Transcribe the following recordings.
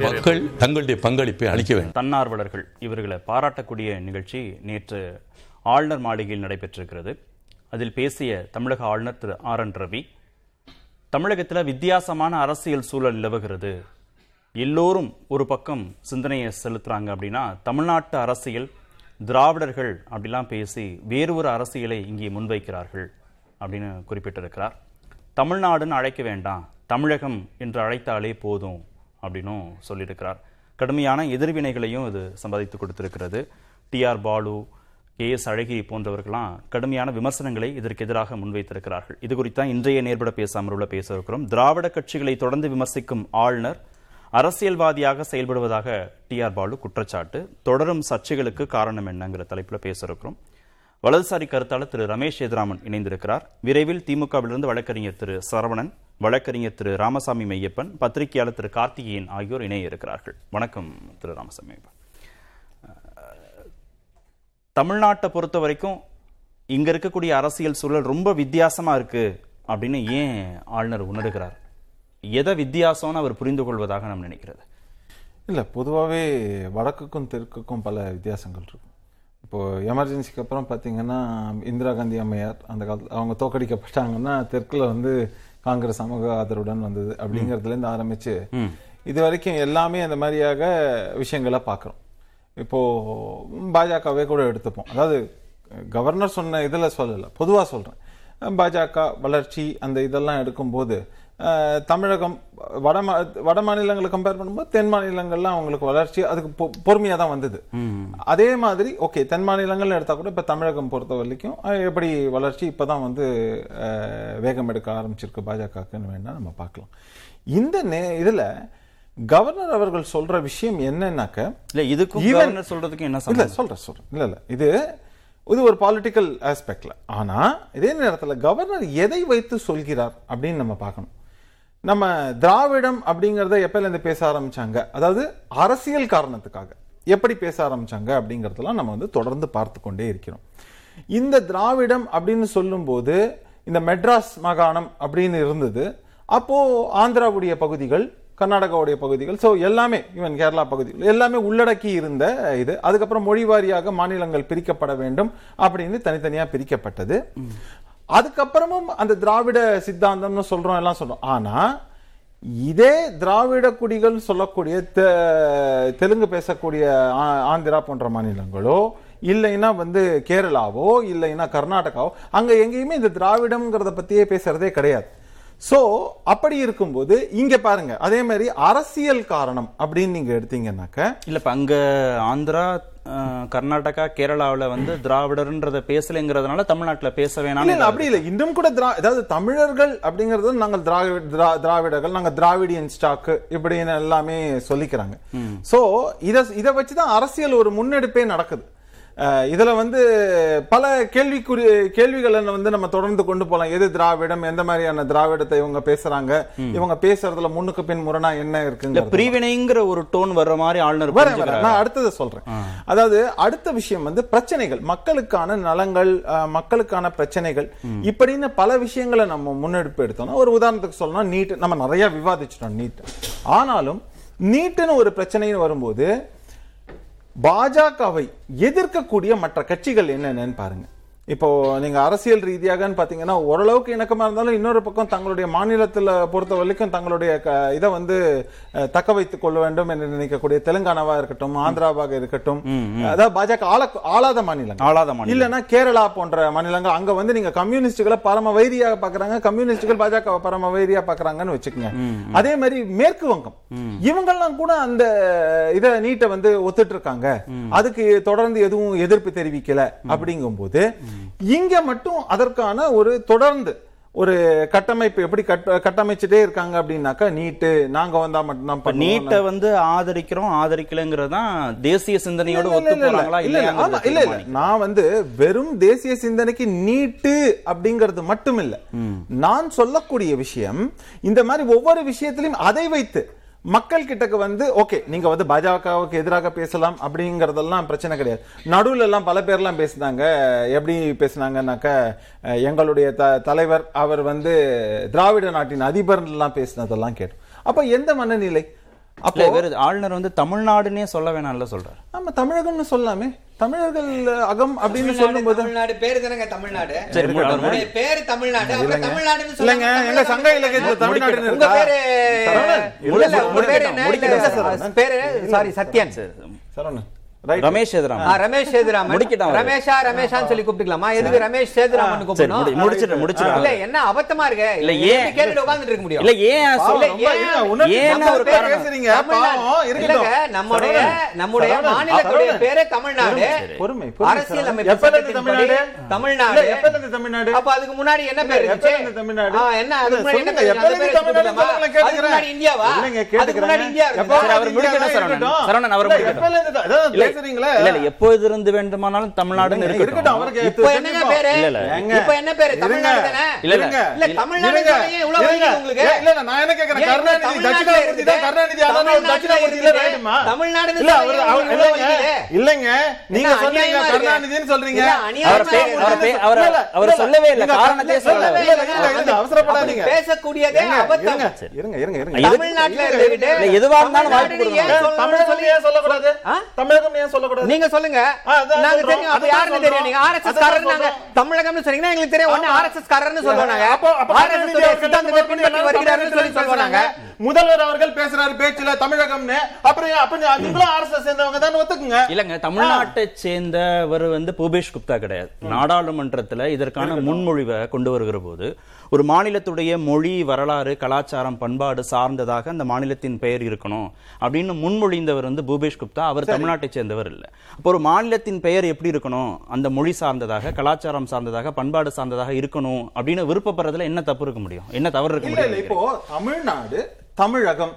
மக்கள் தங்களுடைய பங்களிப்பை அளிக்க வேண்டும். தன்னார்வலர்கள் இவர்களை பாராட்டக்கூடிய நிகழ்ச்சி நேற்று ஆளுநர் மாளிகையில் நடைபெற்றிருக்கிறது. அதில் பேசிய தமிழக ஆளுநர் திரு ஆர் என் ரவி தமிழகத்தில் வித்தியாசமான அரசியல் சூழல் நிலவுகிறது. எல்லோரும் ஒரு பக்கம் சிந்தனையை செலுத்துறாங்க அப்படின்னா தமிழ்நாட்டு அரசியல் திராவிடர்கள் அப்படிலாம் பேசி வேறு ஒரு அரசியலை இங்கே முன்வைக்கிறார்கள் அப்படின்னு குறிப்பிட்டிருக்கிறார். தமிழ்நாடுன்னு அழைக்க வேண்டாம். தமிழகம் என்று அழைத்தாலே போதும் அப்படின்னும் சொல்லியிருக்கிறார். கடுமையான எதிர்வினைகளையும் இது சம்பாதித்து கொடுத்திருக்கிறது. டிஆர் பாலு கே எஸ் அழகி போன்றவர்கள்லாம் கடுமையான விமர்சனங்களை இதற்கு எதிராக முன்வைத்திருக்கிறார்கள். இது குறித்தான் இன்றைய நேர்பட பேச அமர்வுல பேச இருக்கிறோம். திராவிட கட்சிகளை தொடர்ந்து விமர்சிக்கும் ஆளுநர் அரசியல்வாதியாக செயல்படுவதாக டிஆர் பாலு குற்றச்சாட்டு. தொடரும் சர்ச்சைகளுக்கு காரணம் என்னங்கிற தலைப்பில் பேச இருக்கிறோம். வலதுசாரி கருத்தாளர் திரு ரமேஷ் எதிராமன் இணைந்திருக்கிறார். விரைவில் திமுகவிலிருந்து வழக்கறிஞர் திரு சரவணன் வழக்கறிஞர் திரு ராமசாமி மெய்யப்பன் பத்திரிகையாளர் திரு கார்த்திகேயன் ஆகியோர் இணைய இருக்கிறார்கள் வணக்கம் திரு ராமசாமி தமிழ்நாட்டை பொறுத்த வரைக்கும் இங்க இருக்கக்கூடிய அரசியல் சூழல் ரொம்ப வித்தியாசமா இருக்கு அப்படின்னு ஏன் ஆளுநர் உணர்கிறார்? எதை வித்தியாசம்னு அவர் புரிந்து கொள்வதாக நாம் நினைக்கிறது? இல்லை பொதுவாகவே வடக்குக்கும் தெற்குக்கும் பல வித்தியாசங்கள் இருக்கும். இப்போ எமர்ஜென்சிக்கு அப்புறம் பார்த்தீங்கன்னா இந்திரா காந்தி அம்மையார் அந்த காலத்தில் அவங்க தோக்கடிக்கப்பட்டாங்கன்னா தெற்குல வந்து காங்கிரஸ் சமூக ஆதரவுடன் வந்தது அப்படிங்கிறதுலேருந்து ஆரம்பிச்சு இது வரைக்கும் எல்லாமே அந்த மாதிரியாக விஷயங்களை பார்க்குறோம் இப்போ பாஜகவே கூட எடுத்துப்போம். அதாவது கவர்னர் சொன்ன இதில் சொல்லலை பொதுவாக சொல்கிறேன் பாஜக வளர்ச்சி அந்த இதெல்லாம் எடுக்கும்போது தமிழகம் வட மா- வட மாநிலங்களை கம்பேர் பண்ணும்போது தென் மாநிலங்கள்லாம் அவங்களுக்கு வளர்ச்சி அதுக்கு பொறுமையாக தான் வந்தது. அதே மாதிரி ஓகே தென் மாநிலங்கள்னு எடுத்தா கூட இப்போ தமிழகம் பொறுத்த வரைக்கும் எப்படி வளர்ச்சி இப்போ தான் வந்து வேகம் எடுக்க ஆரம்பிச்சிருக்கு பாஜகக்குன்னு வேணா நம்ம பார்க்கலாம். இந்த நே இதில் கவர்னர் அவர்கள் சொல்ற விஷயம் என்னன்னாக்க இல்ல இதுக்கும் Even- கவர்னர் சொல்றதுக்கும் என்ன இல்ல சொல்றேன் சொல்றேன். இல்ல இல்ல இது இது ஒரு பாலிட்டிக்கல் ஆஸ்பெக்ட்ல ஆனா இதே நேரத்துல கவர்னர் எதை வைத்து சொல்கிறார் அப்படின்னு நம்ம பார்க்கணும். நம்ம திராவிடம் அப்படிங்கிறத எப்பலேருந்து பேச ஆரம்பிச்சாங்க? அதாவது அரசியல் காரணத்துக்காக. எப்படி பேச ஆரம்பிச்சாங்க அப்படிங்கிறதெல்லாம் நம்ம வந்து தொடர்ந்து பார்த்து கொண்டே இருக்கிறோம். இந்த திராவிடம் அப்படின்னு சொல்லும்போது இந்த மெட்ராஸ் மாகாணம் அப்படின்னு இருந்தது. அப்போ ஆந்திராவுடைய பகுதிகள் கர்நாடகாவுடைய பகுதிகள் ஸோ எல்லாமே ஈவன் கேரளா பகுதிகள் எல்லாமே உள்ளடக்கி இருந்த இது. அதுக்கப்புறம் மொழி வாரியாக மாநிலங்கள் பிரிக்கப்பட வேண்டும் அப்படின்னு தனித்தனியாக பிரிக்கப்பட்டது. அதுக்கப்புறமும் அந்த திராவிட சித்தாந்தம்னு சொல்றோம் எல்லாம் சொல்றோம். ஆனா இதே திராவிட குடிகள் சொல்லக்கூடிய தெ- தெலுங்கு பேசக்கூடிய ஆ- ஆந்திரா போன்ற மாநிலங்களோ இல்லைன்னா வந்து கேரளாவோ இல்லைன்னா கர்நாடகாவோ அங்க எங்கேயுமே இந்த திராவிடம்ங்கிறத பத்தியே பேசுறதே கிடையாது. சோ அப்படி இருக்கும்போது இங்க பாருங்க. அதே மாதிரி அரசியல் காரணம் அப்படின்னு நீங்க எடுத்தீங்கன்னாக்க இல்ல இப்ப அங்க ஆந்திரா கர்நாடகா கேரளாவுல வந்து திராவிடர்ன்றத பேசலைங்கிறதுனால தமிழ்நாட்டுல பேச வேணாம் இல்ல, அப்படி இல்லை. இன்னும் கூட திரா அதாவது தமிழர்கள் அப்படிங்கிறது நாங்கள் திராவிட திரா- திராவிடர்கள் நாங்க திராவிடியன் ஸ்டாக் இப்படின்னு எல்லாமே சொல்லிக்கிறாங்க. சோ இத இத வச்சுதான் அரசியல் ஒரு முன்னெடுப்பே நடக்குது. இதுல வந்து பல கேள்விக்குறி கேள்விகளை வந்து நம்ம தொடர்ந்து கொண்டு போலாம். எது திராவிடம்? எந்த மாதிரியான திராவிடத்தை இவங்க பேசுறாங்க? இவங்க பேசுறதுல முன்னுக்கு பின் முரணா என்ன இருக்குங்க பிரிவினைங்கிற ஒரு டோன் வர்ற மாதிரி ஆளுநர் வர? நான் அடுத்தது சொல்றேன். அதாவது அடுத்த விஷயம் வந்து பிரச்சனைகள். மக்களுக்கான நலங்கள் மக்களுக்கான பிரச்சனைகள். இப்படின்னு பல விஷயங்களை நம்ம முன்னெடுப்பு எடுத்தோம்னா ஒரு உதாரணத்துக்கு சொல்லணும் நீட் நம்ம நிறைய விவாதிச்சிட்டோம் நீட் ஆனாலும் நீட்டுன்னு ஒரு பிரச்சனைன்னு வரும்போது பாஜகவை எதிர்க்கக்கூடிய மற்ற கட்சிகள் என்னென்னு பாருங்க. இப்போ நீங்க அரசியல் ரீதியாகன்னு பாத்தீங்கன்னா ஓரளவுக்கு இணக்கமா இருந்தாலும் இன்னொரு பக்கம் தங்களுடைய மாநிலத்துல பொறுத்த வரைக்கும் தங்களுடைய இதை வந்து தக்க வைத்துக் கொள்ள வேண்டும் என்று நினைக்கக்கூடிய தெலுங்கானாவா இருக்கட்டும் ஆந்திராவாக இருக்கட்டும். அதாவது பாஜக ஆள ஆளாத மாநிலங்கள். ஆளாத மாநிலம். இல்லைன்னா கேரளா போன்ற மாநிலங்கள். அங்க வந்து நீங்க கம்யூனிஸ்டுகளை பரம வைரியாக பாக்குறாங்க கம்யூனிஸ்டுகள் பாஜக பரம வைரியா பாக்குறாங்கன்னு வச்சுக்கோங்க. அதே மாதிரி மேற்கு வங்கம். இவங்கெல்லாம் கூட அந்த இத நீட்டை வந்து ஒத்துட்டு இருக்காங்க. அதுக்கு தொடர்ந்து எதுவும் எதிர்ப்பு தெரிவிக்கல. அப்படிங்கும்போது இங்க மட்டும் அதற்கான ஒரு தொடர்ந்து ஒரு கட்டமைப்பு எப்படி கட்ட கட்டமைச்சிட்டே இருக்காங்க அப்படின்னாக்கா நீட்டு நாங்க வந்தா மட்டும்தான். நீட்டை வந்து ஆதரிக்கிறோம் ஆதரிக்கலைங்கிறது தான் தேசிய சிந்தனையோட ஒத்து போறாங்களா இல்ல, இல்ல. நான் வந்து வெறும் தேசிய சிந்தனைக்கு நீட்டு அப்படிங்கிறது மட்டும் இல்ல நான் சொல்லக்கூடிய விஷயம் இந்த மாதிரி ஒவ்வொரு விஷயத்திலும் அதை வைத்து மக்கள் கிட்டக்கு வந்து ஓகே நீங்க வந்து பாஜகவுக்கு எதிராக பேசலாம் அப்படிங்கறதெல்லாம் பிரச்சனை கிடையாது. நடுவில் எல்லாம் பல பேர்லாம் பேசினாங்க. எப்படி பேசினாங்கன்னாக்க எங்களுடைய த- தலைவர் அவர் வந்து திராவிட நாட்டின் அதிபர்லாம் பேசினதெல்லாம் கேட்டோம். அப்ப எந்த மனநிலை? அப்போ இவர் ஆளுநர் வந்து தமிழ்நாடுன்னே சொல்ல வேணாம்ல சொல்றாரு. நம்ம தமிழகம்னு சொல்லலாமே தமிழர்கள் அகம் அப்படின்னு சொல்லும்போது தமிழ்நாடு பேரு தானங்க தமிழ்நாடு. பேரு தமிழ்நாடு. தமிழ்நாடுன்னு சொல்லாம எங்க சங்க இலக்கியத்துல தமிழ்நாடு உங்க பேரு சாரி சத்யன். சரவணன். ரமேஷ் சேதுராமன் ரமேஷ் சேதுராமன் முடிக்கட்டும் அவரு. ரமேஷா ரமேஷான்னு சொல்லி கூப்பிட்டுக்கலாமா எதுக்கு ரமேஷ் சேதுராமன் கூப்பிடணும் முடி- முடிச்சிட்டு முடிச்சிட்டு இல்ல என்ன அபத்தமா இருக்கு இல்ல, ஏன்? கேட்டுட்டு உட்கார்ந்துட்டு இருக்க முடியும் இல்ல ஏன் சொல்ல நம்ம ஒரு பேர் காரணம். பேசுறீங்க, தமிழ்நாடு. பாவம், சரவணன், நம்முடைய சரவணன், மாநிலத்துடைய. பேரே தமிழ்நாடு பொறுமை, அரசியல். அமைப்பு எப்ப இருந்து தமிழ்நாடு? தமிழ்நாடு இல்ல, எப்ப இருந்து தமிழ்நாடு? அப்ப அதுக்கு முன்னாடி என்ன பேர் இருந்து தமிழ்நாடு? என்ன அதுக்கு முன்னாடி என்ன பேர் இருந்து தமிழ்நாடு. முன்னாடி இந்தியாவா இல்லைங்க. முன்னாடி இந்தியா அவர் தான் சரவணன். சரவணன், அவர் இல்ல, முடிக்கட்டும். எப்ப இருந்து இல்ல, பேசுறீங்களே? இல்ல இல்ல எப்போது இருந்து வேண்டுமானாலும் தமிழ்நாடுன்னு இருக்கட்டும், அவருக்கு இப்ப என்னங்க. பேரு இல்ல, இல்ல. இப்ப என்ன பேரு. தமிழ்நாடு தானே இல்ல, இல்ல. இல்ல தமிழ்நாடு. தானே இவ்வளவு உங்களுக்கு இல்ல, இல்ல, நான் என்ன கேக்குறேன், கருணாநிதி, தட்சிணாமூர்த்தி தான்? கருணாநிதி ஒரு தமிழ்நாட்டுல தட்சிணாமூர்த்தியில இருக்குது. வேண்டுமா? தமிழ்நாடுன்னு இல்ல, அவரு- இல்லைங்க, நீங்க இருக்கு? கருணாநிதின்னு சொல்றீங்க. இல்ல, அவர். அவர் அவர் இல்ல, இல்ல, அவர் இல்ல, சொல்லவே இல்ல இல்ல, இல்ல, சொல்லவே இல்ல, இல்ல, இல்ல, இல்ல, அவசரப்படாதீங்க. பேசக்கூடியதே அபத்தம் இருங்க, இருங்க, இருங்க, தமிழ்நாட்டுல இருந்துகிட்டு. இல்ல, எதுவா இருந்தாலும் வாய்ப்பு தமிழ்நாடுன்னு ஏன் தமிழகம் சொல்லக்கூடாது? தமிழகம் ஏன் சொல்லக்கூடாது? நீங்க சொல்லுங்க. ஆ, அதான் நாங்க சொல்றோம். தெரியும். அப்ப அதுதான் யாருன்னு சொல்றோம். தெரியும்? நீங்க ஆர்எஸ்எஸ் அதுதான் காரர் நாங்க சொல்றோம். தமிழகம்னு சொன்னீங்கன்னா எங்களுக்கு தெரியும். ஒண்ணு ஆமா. ஆர்எஸ்எஸ் காரர்னு சொல்லுவோம் நாங்க. அப்போ அப்போ ஆர்எஸ்எஸ் கருணாநிதி உடைய அவர்கள் சித்தாந்தத்தை முதல் பின்பற்றி முதல்ல வருகிறார்னு சொல்லி தமிழகத்தில் சொல்லுவோம் நாங்க பேசுறாங்க. முதல்வர் அவர்கள் பேசுறாரு பேச்சுல தமிழகம்னு. அப்புறம் அப்ப நீங்களும் ஆர்எஸ்எஸ் சேர்ந்தவங்க தான் ஒத்துக்குங்க. இல்லங்க தமிழ்நாட்டை சேர்ந்தவர் வந்து பூபேஷ் குப்தா கிடையாது. நாடாளுமன்றத்துல இதற்கான முன்மொழிவை கொண்டு வருகிற போது ஒரு மாநிலத்துடைய மொழி வரலாறு கலாச்சாரம் பண்பாடு சார்ந்ததாக அந்த மாநிலத்தின் பெயர் இருக்கணும் அப்படின்னு முன்மொழிந்தவர் வந்து பூபேஷ் குப்தா. அவர் தமிழ்நாட்டை சேர்ந்தவர் இல்ல. அப்போ ஒரு மாநிலத்தின் பெயர் எப்படி இருக்கணும்? அந்த மொழி சார்ந்ததாக கலாச்சாரம் சார்ந்ததாக பண்பாடு சார்ந்ததாக இருக்கணும் அப்படின்னு விருப்பப்படுறதுல என்ன தப்பு இருக்க முடியும்? என்ன தவறு இருக்க முடியும் இப்போ தமிழ்நாடு தமிழகம்.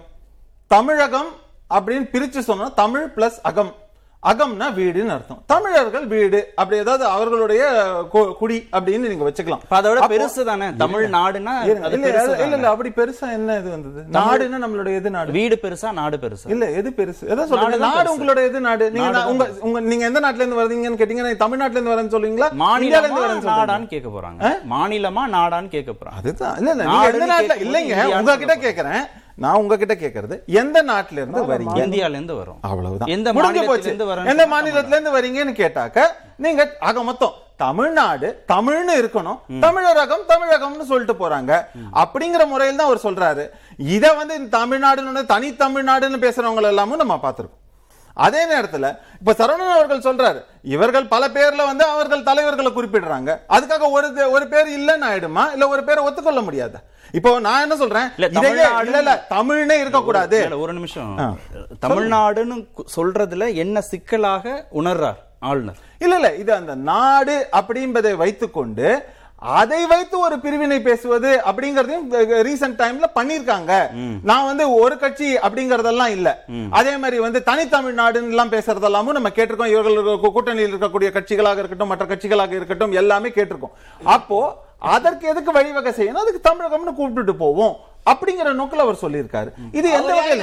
தமிழகம் அப்படின்னு பிரிச்சு சொன்னா தமிழ் பிளஸ் அகம். அகம்னா வீடுன்னு அர்த்தம். தமிழர்கள் வீடு அப்படி ஏதாவது அவர்களுடைய குடி அப்படின்னு நீங்க வச்சுக்கலாம். அப்ப அதை விட அப்போ- பெருசு தானே? தமிழ்நாடுனா இருங்க, அது இல்ல, இல்ல அப்படி பெருசா என்ன இது வந்தது? நாடுன்னா நம்மளுடைய எது நாடு? வீடு பெருசா நாடு பெருசா? இல்ல எது பெருசு? எதை சொல்றீங்க. நாடு தான் நாடு பெருசு. உங்களோட எது நாடு? நீங்க உங்க உங்க நீங்க எந்த நாட்டுல இருந்து வரீங்கன்னு கேட்டீங்கன்னா தமிழ்நாட்டுல இருந்து வரேன்னு சொல்லுவீங்களா இந்தியால மாநிலமா இருந்து வரேன்னு சொல்றீங்களா? நாடான்னு கேட்க போறாங்க. மாநிலமா நாடான்னு கேட்க போறாங்க. அதுதான். இல்ல இல்ல நீங்க எந்த நாட்டுல இல்லைங்க உங்ககிட்ட கேக்குறேன். நான் உங்ககிட்ட கேக்குறது எந்த நாட்டுல இருந்து வரீங்க? இந்தியால இருந்து வரும். அவ்வளவுதான். எந்த முடிஞ்சு போச்சு. எந்த மாநிலத்துல இருந்து வரீங்கன்னு கேட்டாக்க நீங்க ஆக மொத்தம் தமிழ்நாடு தமிழ்னு இருக்கணும். தமிழரகம் தமிழகம்னு சொல்லிட்டு போறாங்க. அப்படிங்கிற முறையில் தான் அவர் சொல்றாரு. இத வந்து இந்த தமிழ்நாடுன்னு தனி தமிழ்நாடுன்னு பேசுறவங்க எல்லாமும் நம்ம பார்த்திருக்கோம். அதே நேரத்துல இப்ப சரவணன் அவர்கள் சொல்றாரு இவர்கள் பல பேர்ல வந்து அவர்கள் தலைவர்களை குறிப்பிடுறாங்க. அதுக்காக ஒரு ஒரு பேர் இல்லைன்னு ஆயிடுமா? இல்ல ஒரு பேரை ஒத்துக்கொள்ள முடியாது? இப்போ நான் என்ன சொல்றேன்? இல்ல, இல்ல தமிழ்னே இருக்க கூடாது இல்ல, ஒரு நிமிஷம். தமிழ்நாடுன்னு சொல்றதுல என்ன சிக்கலாக உணர்றார் ஆளுநர்? இல்ல இல்ல இது அந்த நாடு அப்படிஎன்பதை வைத்துக்கொண்டு அதை வைத்து ஒரு பிரிவினை பேசுவது அப்படிங்கறதையும் ரீசெண்ட் டைம்ல பண்ணிருக்காங்க. நான் வந்து ஒரு கட்சி அப்படிங்கறதெல்லாம் இல்ல. அதே மாதிரி வந்து தனித்தமிழ்நாடுன்னு எல்லாம் பேசுறதெல்லாமும் நம்ம கேட்டிருக்கோம். இவர்கள் கூட்டணியில் இருக்கக்கூடிய கட்சிகளாக இருக்கட்டும் மற்ற கட்சிகளாக இருக்கட்டும் எல்லாமே கேட்டிருக்கோம். அப்போ அதற்கு எதுக்கு வழிவகை செய்யணும்? அதுக்கு தமிழகம்னு கூப்பிட்டுட்டு போவோம். அப்படிங்கிற நோக்கில் அவர் சொல்லியிருக்காரு. இது எந்த அவர் வகையில்?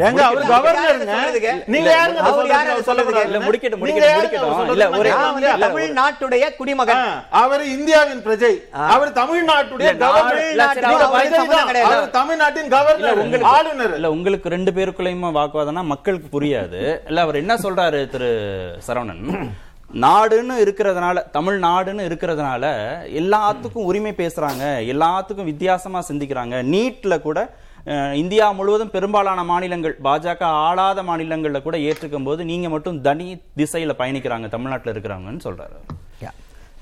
ஏங்க அவர். கவர்னர்ங்க? நீங்க இல்ல, யாருங்க அவர்? யாரு சொல்லக்கூடாது. இல்ல, முடிக்கட்டும், முடிக்கட்டும்? இல்ல, ஒரே- தமிழ்நாட்டுடைய குடிமகன். அவர் இந்தியாவின் பிரஜை. அவர் தமிழ்நாட்டுடைய கவர்னர் தமிழ்நாட்டின் கவர்னர் உங்களுக்கு ஆளுநர். இல்ல உங்களுக்கு ரெண்டு பேருக்குள்ளயுமா வாக்குவாதம்னா மக்களுக்கு புரியாது. இல்ல அவர் என்ன சொல்றாரு திரு சரவணன்? நாடுன்னு இருக்கிறதுனால தமிழ்நாடுன்னு இருக்கிறதுனால எல்லாத்துக்கும் உரிமை பேசுறாங்க எல்லாத்துக்கும் வித்தியாசமா சிந்திக்கிறாங்க நீட்ல கூட இந்தியா முழுவதும் பெரும்பாலான மாநிலங்கள் பாஜக ஆளாத மாநிலங்கள்ல கூட ஏற்றுக்கும் போது நீங்க மட்டும் தனி திசையில பயணிக்கிறாங்க தமிழ்நாட்டுல இருக்கிறாங்கன்னு சொல்றாரு யா.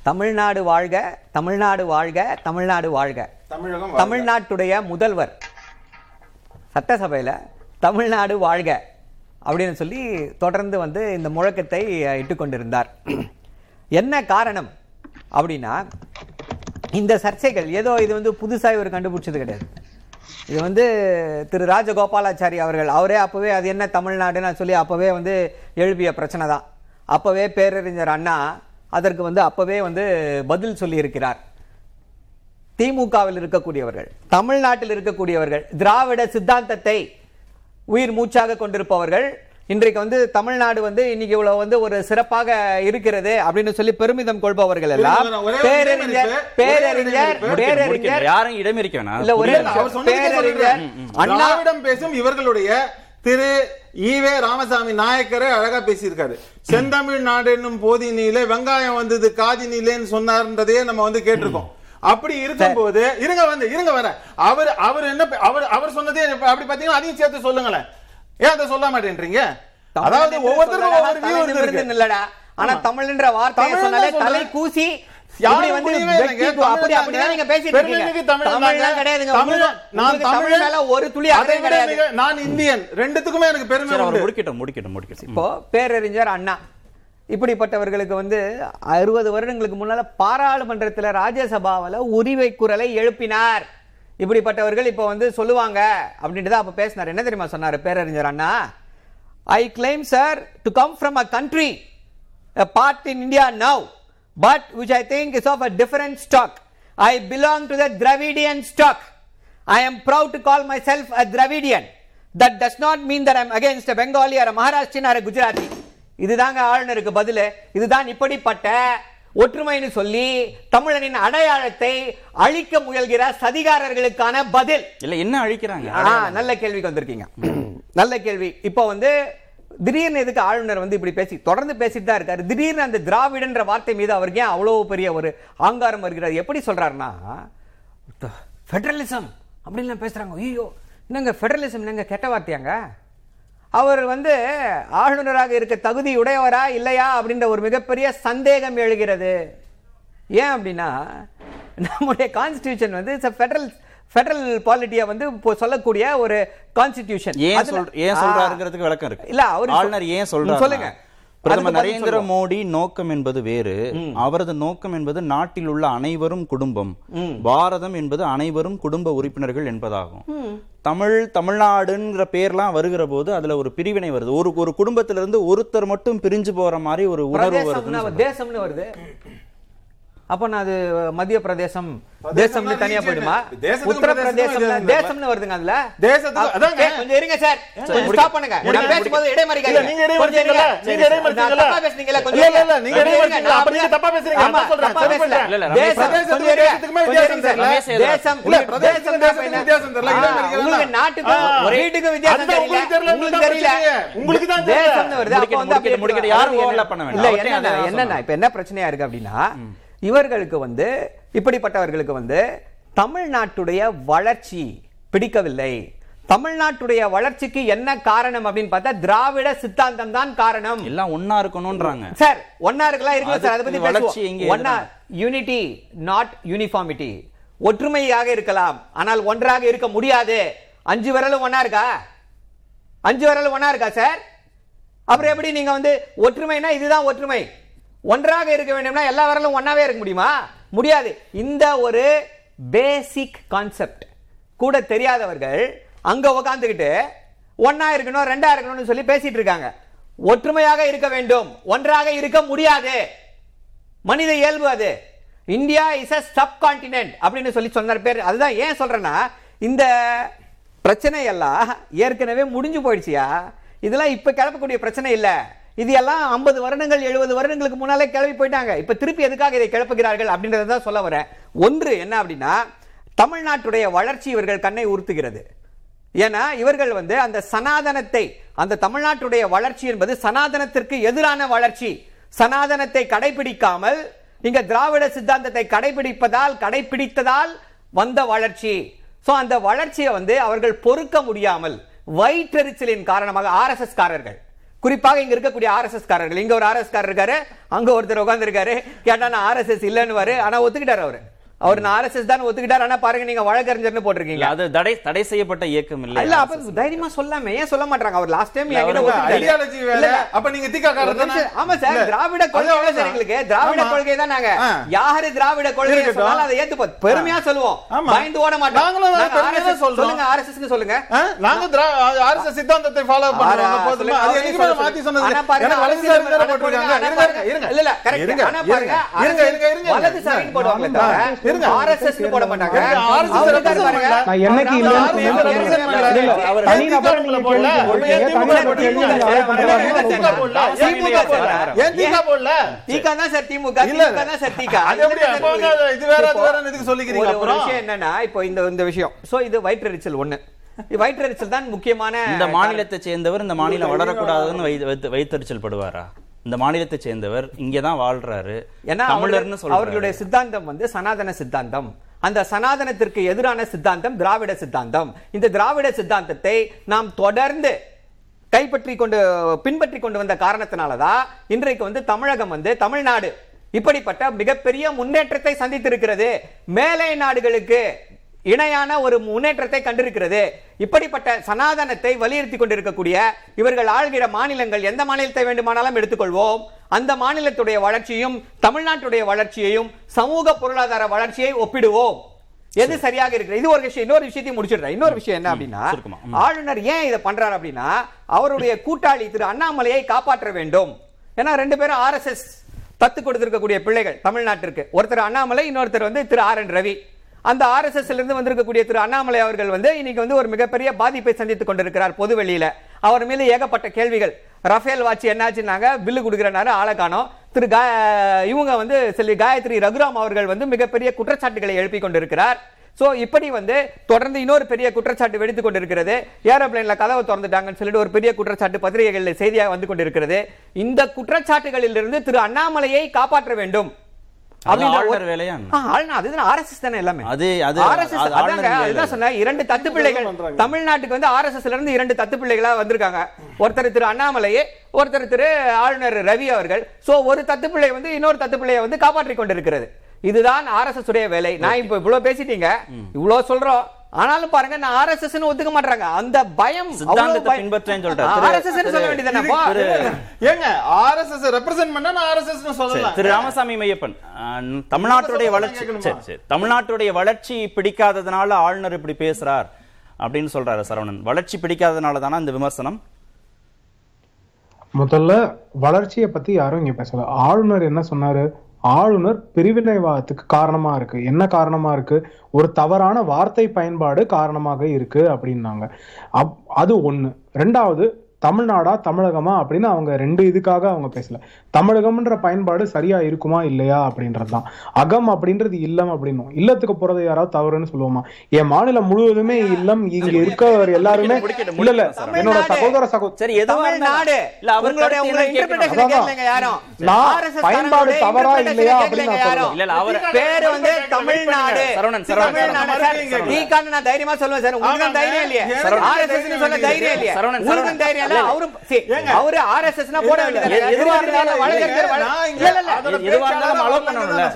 தமிழ்நாடு வாழ்க தமிழ்நாடு வாழ்க தமிழ்நாடு வாழ்க தமிழகம் வாழ்க. தமிழ்நாட்டுடைய முதல்வர் சட்டசபையில தமிழ்நாடு வாழ்க அப்படின்னு சொல்லி தொடர்ந்து வந்து இந்த முழக்கத்தை இட்டுக்கொண்டிருந்தார். கொண்டிருந்தார் என்ன காரணம் அப்படின்னா இந்த சர்ச்சைகள் ஏதோ இது வந்து புதுசாக இவர் கண்டுபிடிச்சது கிடையாது. இது வந்து திரு ராஜகோபாலாச்சாரி அவர்கள் அவரே அப்போவே அது என்ன தமிழ்நாடுன்னு சொல்லி அப்போவே வந்து எழுப்பிய பிரச்சனை தான். அப்போவே பேரறிஞர் அண்ணா அதற்கு வந்து அப்போவே வந்து பதில் சொல்லியிருக்கிறார். திமுகவில் இருக்கக்கூடியவர்கள் தமிழ்நாட்டில் இருக்கக்கூடியவர்கள் திராவிட சித்தாந்தத்தை உயிர் மூச்சாக கொண்டிருப்பவர்கள் இன்றைக்கு வந்து தமிழ்நாடு வந்து இன்னைக்கு இவ்வளவு வந்து ஒரு சிறப்பாக இருக்கிறது அப்படின்னு சொல்லி பெருமிதம் கொள்பவர்கள் எல்லாம். பேரறிஞர் பேரறிஞர் பேரறிஞர். யாரும் இடமறிக்க வேணாம். இல்ல ஒரே பேரறிஞர் சொல்லிடுறேன். அண்ணா. திராவிடம் பேசும் இவர்களுடைய திரு ஈவே ராமசாமி நாயக்கரே அழகா பேசியிருக்காரு. செந்தமிழ் நாடு என்னும் போதினிலே வெங்காயம் வந்தது காதினிலேன்னு சொன்னார்ன்றதையே நம்ம வந்து கேட்டிருக்கோம். அப்படி இருக்கும்போது இருங்க வந்து இருங்க வர. அவர் அவர் என்ன அவர் அவர் சொன்னதே அப்படி பாத்தீங்கன்னா அதையும் சேர்த்து சொல்லுங்களேன் ஏன் அதை சொல்ல மாட்டேன்றீங்க? அதாவது ஒவ்வொருத்தருக்கும் ஒவ்வொரு வியூ இருக்கு இல்லடா ஆனா தமிழ்ன்ற வார்த்தையை சொன்னாலே. தலை கூசி. பேரறிஞர் அண்ணா. இப்படிப்பட்டவர்களுக்கு வந்து அறுபது வருடங்களுக்கு முன்னால் பாராளுமன்றத்தில் ராஜ்யசபாவில் உரிமை குரலை எழுப்பினார் இப்படிப்பட்டவர்கள் இப்போ வந்து சொல்லுவாங்க அப்படின்றத அப்போ பேசினார் என்ன தெரியுமா சொன்னார் பேரறிஞர் Anna I claim sir to come from a country part in India now but which I think is of a different stock I belong to the Dravidian stock I am proud to call my self a Dravidian that does not mean that I'm against Bengali or Maharashtrian or Gujarati இதுதாங்க ஆளுநருக்கு பதில். இதுதான் இப்படிப்பட்ட ஒற்றுமைன்னு சொல்லி தமிழனின் அடையாளத்தை அழிக்க முயல்கிற சதிகாரர்களுக்கான பதில். இல்ல என்ன அழிக்கிறாங்க? நல்ல கேள்விக்கு வந்திருக்கீங்க. நல்ல கேள்வி. இப்போ வந்து திடீர்னு எதுக்கு ஆளுநர் வந்து இப்படி பேசி தொடர்ந்து பேசிட்டு தான் இருக்காரு. திடீர்னு அந்த திராவிடன்ற வார்த்தை மீது அவருக்கு ஏன் அவ்வளவு பெரிய ஒரு ஆங்காரம் வருகிறது எப்படி சொல்றாருன்னா ஃபெடரலிசம் அப்படின்லாம் பேசுறாங்க. ஐயோ என்னங்க ஃபெடரலிசம் என்னங்க கெட்ட வார்த்தையாங்க? அவர் வந்து ஆளுநராக இருக்க தகுதி உடையவரா இல்லையா அப்படின்ற ஒரு மிகப்பெரிய சந்தேகம் எழுகிறது. ஏன் அப்படின்னா நம்முடைய கான்ஸ்டிடியூஷன் வந்து ஃபெடரல் ஃபெடரல் பாலிட்டியை வந்து சொல்லக்கூடிய ஒரு கான்ஸ்டிடியூஷன் ஏன் ஏன் சொல்றாருங்கிறதுக்கு விளக்கம் இருக்கு. இல்ல அவரு ஆளுநர் ஏன் சொல்றாரு சொல்லுங்க. பிரதமர் நரேந்திர. மோடி நோக்கம் என்பது வேறு. அவரது நோக்கம் என்பது நாட்டில் உள்ள அனைவரும் குடும்பம். பாரதம் என்பது அனைவரும் குடும்ப உறுப்பினர்கள் என்பதாகும். தமிழ் தமிழ்நாடுங்கிற பேர்லாம் வருகிற போது அதுல ஒரு பிரிவினை வருது. ஒரு ஒரு குடும்பத்திலிருந்து ஒருத்தர் மட்டும் பிரிஞ்சு போற மாதிரி ஒரு உணர்வு வருது தேசம்னு வருது. அப்ப நான் அது மத்திய பிரதேசம் தேசம்னு தனியா போயிடுமா தேசத்துக்கும் உத்தரப்பிரதேசம் பிரதேசத்துக்கும் தேசம்னு வருதுங்க அதுல தேசத்துக்கு- கொஞ்சம் இருங்க சார் ஸ்டாப் பண்ணுங்க நான் பேசும்போது இடைமறிக்காதீங்க நீங்க. இடைமறிச்சீங்கல்ல? நீங்க இடைமறிச்சீங்கல்ல? நான் தப்பா பேசுனீங்கல்ல கொஞ்சம் இல்ல, இல்ல, நீங்க கொஞ்சம் இருங்க. இடைமறிச்சீங்க. அப்ப நீங்க தப்பா பேசுறீங்க. நான் சொல்றேன். தப்பா சரி பேசல. பண்றேன். இல்ல, இல்ல, தேசம், கொஞ்சம் இருங்க. தெரியல. ரமேஷ் ஏதோ- தேசம் இல்ல, தேசம் வித்தியாசம் தெரியல. ஆ, இடைமறிக்கிறேன். உங்களுக்கு நாட்டுக்கும். வீட்டுக்கும் வித்தியாசம் தெரியல உங்களுக்கு தெரியல, உங்களுக்கு தான். தேசம்னு வருது அப்ப வந்து அப்படியே முடிக்கணும். யாரும் overlap பண்ண வேண்டாம். இல்ல அதான் என்னன்னா இப்ப என்ன பிரச்சனையா இருக்கு அப்படின்னா இவர்களுக்கு வந்து இப்படிப்பட்டவர்களுக்கு வந்து தமிழ்நாட்டுடைய வளர்ச்சி பிடிக்கவில்லை. தமிழ்நாட்டுடைய வளர்ச்சிக்கு என்ன காரணம் அப்படின்னு பார்த்தா திராவிட சித்தாந்தம் தான் காரணம். எல்லாம் ஒன்னா இருக்கணும்ன்றாங்க. சார் ஒன்னா இருக்கலாம் இருக்கலாம் சார் அதை பத்தி வளர்ச்சி ஒன்னா? யூனிட்டி நாட் யூனிஃபார்மிட்டி ஒற்றுமையாக இருக்கலாம் ஆனால் ஒன்றாக இருக்க முடியாது. அஞ்சு விரலும் ஒண்ணா இருக்கா? அஞ்சு விரலும் ஒண்ணா இருக்கா சார்? அப்புறம் எப்படி நீங்க வந்து ஒற்றுமைனா இதுதான் ஒற்றுமை. ஒன்றாக இருக்க வேண்டும்னா எல்லா விரலும் ஒன்றாவே இருக்க முடியுமா? முடியாது. இந்த ஒரு பேசிக் கான்செப்ட் கூட தெரியாதவர்கள் அங்கே உக்காந்துக்கிட்டு ஒண்ணா இருக்கணும் ரெண்டா இருக்கணும்னு சொல்லி பேசிட்டு இருக்காங்க. ஒற்றுமையாக இருக்க வேண்டும். ஒன்றாக இருக்க முடியாது. மனித இயல்பு அது. India is a subcontinent அப்படின்னு சொல்லி சொன்னார் பேர். அதுதான் ஏன் சொல்கிறேன்னா இந்த பிரச்சனை எல்லாம் ஏற்கனவே முடிஞ்சு போயிடுச்சியா? இதெல்லாம் இப்போ கிளப்பக்கூடிய பிரச்சனை இல்லை. இது எல்லாம் ஐம்பது வருடங்கள் எழுபது வருடங்களுக்கு முன்னாலே கிளம்பி போயிட்டாங்க. இப்போ திருப்பி எதுக்காக இதை கிளப்புகிறார்கள் அப்படின்றத தான் சொல்ல வரேன். ஒன்று என்ன அப்படின்னா தமிழ்நாட்டுடைய வளர்ச்சி இவர்கள் கண்ணை உறுத்துகிறது ஏன்னா இவர்கள் வந்து அந்த சனாதனத்தை அந்த தமிழ்நாட்டுடைய வளர்ச்சி என்பது சனாதனத்திற்கு எதிரான வளர்ச்சி. சனாதனத்தை கடைபிடிக்காமல் இங்க திராவிட சித்தாந்தத்தை கடைபிடிப்பதால் கடைபிடித்ததால் வந்த வளர்ச்சி. ஸோ அந்த வளர்ச்சியை வந்து அவர்கள் பொறுக்க முடியாமல் வயிற்றெரிச்சலின் காரணமாக ஆர்எஸ்எஸ் காரர்கள் குறிப்பாக இங்க இருக்கக்கூடிய ஆர்எஸ்எஸ் காரர்கள். இங்க ஒரு ஆர்எஸ் காரர் இருக்காரு. அங்க ஒருத்தர் உட்கார்ந்து இருக்காரு கேட்டா நான் ஆர்எஸ்எஸ் இல்லைன்னு ஆனா ஒத்துக்கிட்டாரு அவரு. அவர் ஆர்எஸ்எஸ் தான் ஒத்துக்கிட்டார் ஆனா பாருங்க நீங்க வழக்கறிஞர்னு போட்டிருக்கீங்க அது தடை தடை செய்யப்பட்ட இயக்கம் இல்ல இல்ல அப்ப தைரியமா சொல்லாம ஏன் சொல்ல மாட்டாங்க அவர் லாஸ்ட் டைம் இல்ல, என்கிட்ட ideology வேற. அப்ப நீங்க திக்கா ஒரு காரர் தானே? நிமிஷம். ஆமா சார். திராவிட கொள்கை. எங்களுக்கு திராவிட. கொள்கை தான் நாங்க. யாரு திராவிட கொள்கை. சொன்னாலும் அதை ஏத்துப்போம் பெருமையா சொல்லுவோம். பயந்து ஓட மாட்டோம் நாங்களும் சொல்றோம். சொல்லுங்க ஆர்எஸ்எஸ் சொல்லுங்க? நாங்க திரா- RSS சித்தாந்தத்தை follow பண்றோம். அது சொல்லுங்க. மாத்தி சொன்னது ஆனா. பாருங்க, வலதுசாரி போட்டிருக்காங்க. இருங்க, இருங்க, இருங்க. இல்ல, இல்ல, correct. இருங்க, ஆனா பாருங்க, இருங்க, இருங்க, அரசியல் இருங்க, இருங்க. வலதுசாரின்னு போடுவாங்களே ஆ, தவிர, இருங்க, இருங்க. RSS னு போட மாட்டாங்க RSS அவர் represent இருக்காரு பாருங்க. பண்ணல. நான் என்னைக்கு அவர் இல்லைன்னு RSS சொன்னேன்? represent பண்ணல. இல்ல, இல்ல. அவர் தனி போடல. திமுக போடல. திமுக சார் திமுக இல்ல. சார் இது வேற, அது எதுக்கு சொல்லிக்கிறீங்க ஒரு-? விஷயம் என்னன்னா இப்போ இந்த இந்த விஷயம் சோ இது வயிற்றெரிச்சல் ஒண்ணு வயிற்றெரிச்சல் தான் முக்கியமான இந்த மாநிலத்தை சேர்ந்தவர் இந்த மாநிலம் வளரக்கூடாதுன்னு வை- வைத்து- வைத்தறிச்சல் படுவாரா இந்த மாநிலத்தை சேர்ந்தவர் இங்கதான் வாழ்றாரு. ஏன்னா தமிழர்னு சொல்றாரு. அவர்களுடைய சித்தாந்தம் வந்து சனாதன சித்தாந்தம். அந்த சனாதனத்திற்கு எதிரான சித்தாந்தம் திராவிட சித்தாந்தம். இந்த திராவிட சித்தாந்தத்தை நாம் தொடர்ந்து கைப்பற்றி கொண்டு பின்பற்றி கொண்டு வந்த காரணத்தினாலதான் இன்றைக்கு வந்து தமிழகம் வந்து தமிழ்நாடு இப்படிப்பட்ட மிகப்பெரிய முன்னேற்றத்தை சந்தித்திருக்கிறது. மேலை நாடுகளுக்கு இணையான ஒரு முன்னேற்றத்தை கண்டிருக்கிறது. இப்படிப்பட்ட சனாதனத்தை வலியுறுத்தி கொண்டிருக்கக்கூடிய இவர்கள் ஆள்கிற மாநிலங்கள் எந்த மாநிலத்தை வேண்டுமானாலும் எடுத்துக்கொள்வோம். அந்த மாநிலத்துடைய வளர்ச்சியும் தமிழ்நாட்டுடைய வளர்ச்சியையும் சமூக பொருளாதார வளர்ச்சியை ஒப்பிடுவோம். எது சரியாக இருக்கிறது? இது ஒரு விஷயம். இன்னொரு விஷயத்தையும் முடிச்சிடுறேன். இன்னொரு விஷயம் என்ன அப்படின்னா. ஆளுநர் ஏன் இதை பண்றாரு அப்படின்னா அவருடைய கூட்டாளி திரு அண்ணாமலையை காப்பாற்ற வேண்டும். ஏன்னா ரெண்டு பேரும் ஆர்எஸ்எஸ் தத்து கொடுத்திருக்கக்கூடிய பிள்ளைகள் தமிழ்நாட்டிற்கு. ஒருத்தர் அண்ணாமலை இன்னொருத்தர் வந்து திரு ஆர் என் ரவி. அந்த ஆர்எஸ்எஸ் இருந்து வந்திருக்கக்கூடிய திரு அண்ணாமலை அவர்கள் வந்து இன்னைக்கு வந்து ஒரு மிகப்பெரிய பாதிப்பை சந்தித்துக் கொண்டிருக்கிறார் பொது வெளியில அவர் மீது ஏகப்பட்ட கேள்விகள். ரஃபேல் வாட்சி என்னாச்சுன்னாங்க பில்லு கொடுக்குறனாரு ஆளை காணோம். திரு கா இவங்க வந்து செல்வி காயத்ரி ரகுராம் அவர்கள் வந்து மிகப்பெரிய குற்றச்சாட்டுகளை எழுப்பி கொண்டிருக்கிறார். ஸோ இப்படி வந்து தொடர்ந்து இன்னொரு பெரிய குற்றச்சாட்டு வெடித்துக் கொண்டிருக்கிறது. ஏரோப்ளைனில் கதவை திறந்துட்டாங்கன்னு சொல்லிட்டு ஒரு பெரிய குற்றச்சாட்டு பத்திரிகைகளில் செய்தியாக வந்து கொண்டிருக்கிறது. இந்த குற்றச்சாட்டுகளில் இருந்து திரு அண்ணாமலையை காப்பாற்ற வேண்டும். இரண்டு தத்து பிள்ளைகள். பண்றாங்க. தமிழ்நாட்டுக்கு வந்து ஆர்எஸ்எஸ்ல இருந்து இரண்டு தத்து பிள்ளைகளா வந்திருக்காங்க. ஒருத்தர் திரு அண்ணாமலையே ஒருத்தர் திரு ஆளுநர் ரவி அவர்கள். சோ ஒரு தத்து பிள்ளை வந்து இன்னொரு தத்து பிள்ளையை வந்து காப்பாற்றிக் கொண்டிருக்கிறது. இதுதான் ஆர்எஸ்எஸ் உடைய வேலை. நான் இப்ப இவ்வளவு பேசிட்டீங்க. இவ்வளவு சொல்றோம். ஆனாலும் பாருங்க நான் ஆர்எஸ்எஸ் ஒத்துக்க மாட்டாங்க அந்த பயம் சித்தாந்தத்தை பின்பற்றேன்னு சொல்றாரு. ஆர்எஸ்எஸ் சொல்ல வேண்டியதானே ஏங்க ஆர்எஸ்எஸ் ரெப்ரசென்ட் பண்ணா நான் ஆர்எஸ்எஸ் சொல்லலாம் திரு ராமசாமி மையப்பன். அஹ், தமிழ்நாட்டுடைய வளர்ச்சி கேட்கணுமா? சரி சரி. தமிழ்நாட்டுடைய வளர்ச்சி பிடிக்காததுனால ஆளுநர் இப்படி பேசுறார் அப்படின்னு சொல்றாரு சரவணன். வளர்ச்சி பிடிக்காததுனால தானே இந்த விமர்சனம்? முதல்ல வளர்ச்சியை பத்தி யாரும் இங்க பேசல. ஆளுநர் என்ன சொன்னாரு? ஆளுநர் பிரிவினைவாதத்துக்கு காரணமா இருக்கு. என்ன காரணமா இருக்கு? ஒரு தவறான வார்த்தை பயன்பாடு காரணமாக இருக்கு அப்படின்னாங்க. அப்- அது ஒண்ணு. ரெண்டாவது தமிழ்நாடா தமிழகமா அப்படின்னு அவங்க ரெண்டு இதுக்காக அவங்க பேசல. தமிழகம்ன்ற பயன்பாடு சரியா இருக்குமா இல்லையா அப்படின்றதுதான். அகம் அப்படின்றது இல்லம் அப்படின்னும். இல்லத்துக்கு போறது யாராவது தவறுன்னு சொல்லுவோமா? என் மாநிலம் முழுவதுமே இல்லம் இங்க இருக்கவர் எல்லாருமே இல்ல என்னோட. சகோதர சகோதர பயன்பாடு தவறா இல்லையா அப்படின்னு தைரியமா சொல்லுவேன் சார். உங்களுக்கு. தைரியம் இல்லையே. தைரியம் இல்லையே. சரவணன், உங்களுக்கு சரவணன். தைரியம் இல்ல அவரு see, அவரு RSS னா போட வேண்டியது எது- எதுவா இருந்தாலும் வழக்கறிஞர் எதுவா இருந்தாலும் பண்ணணும்ல.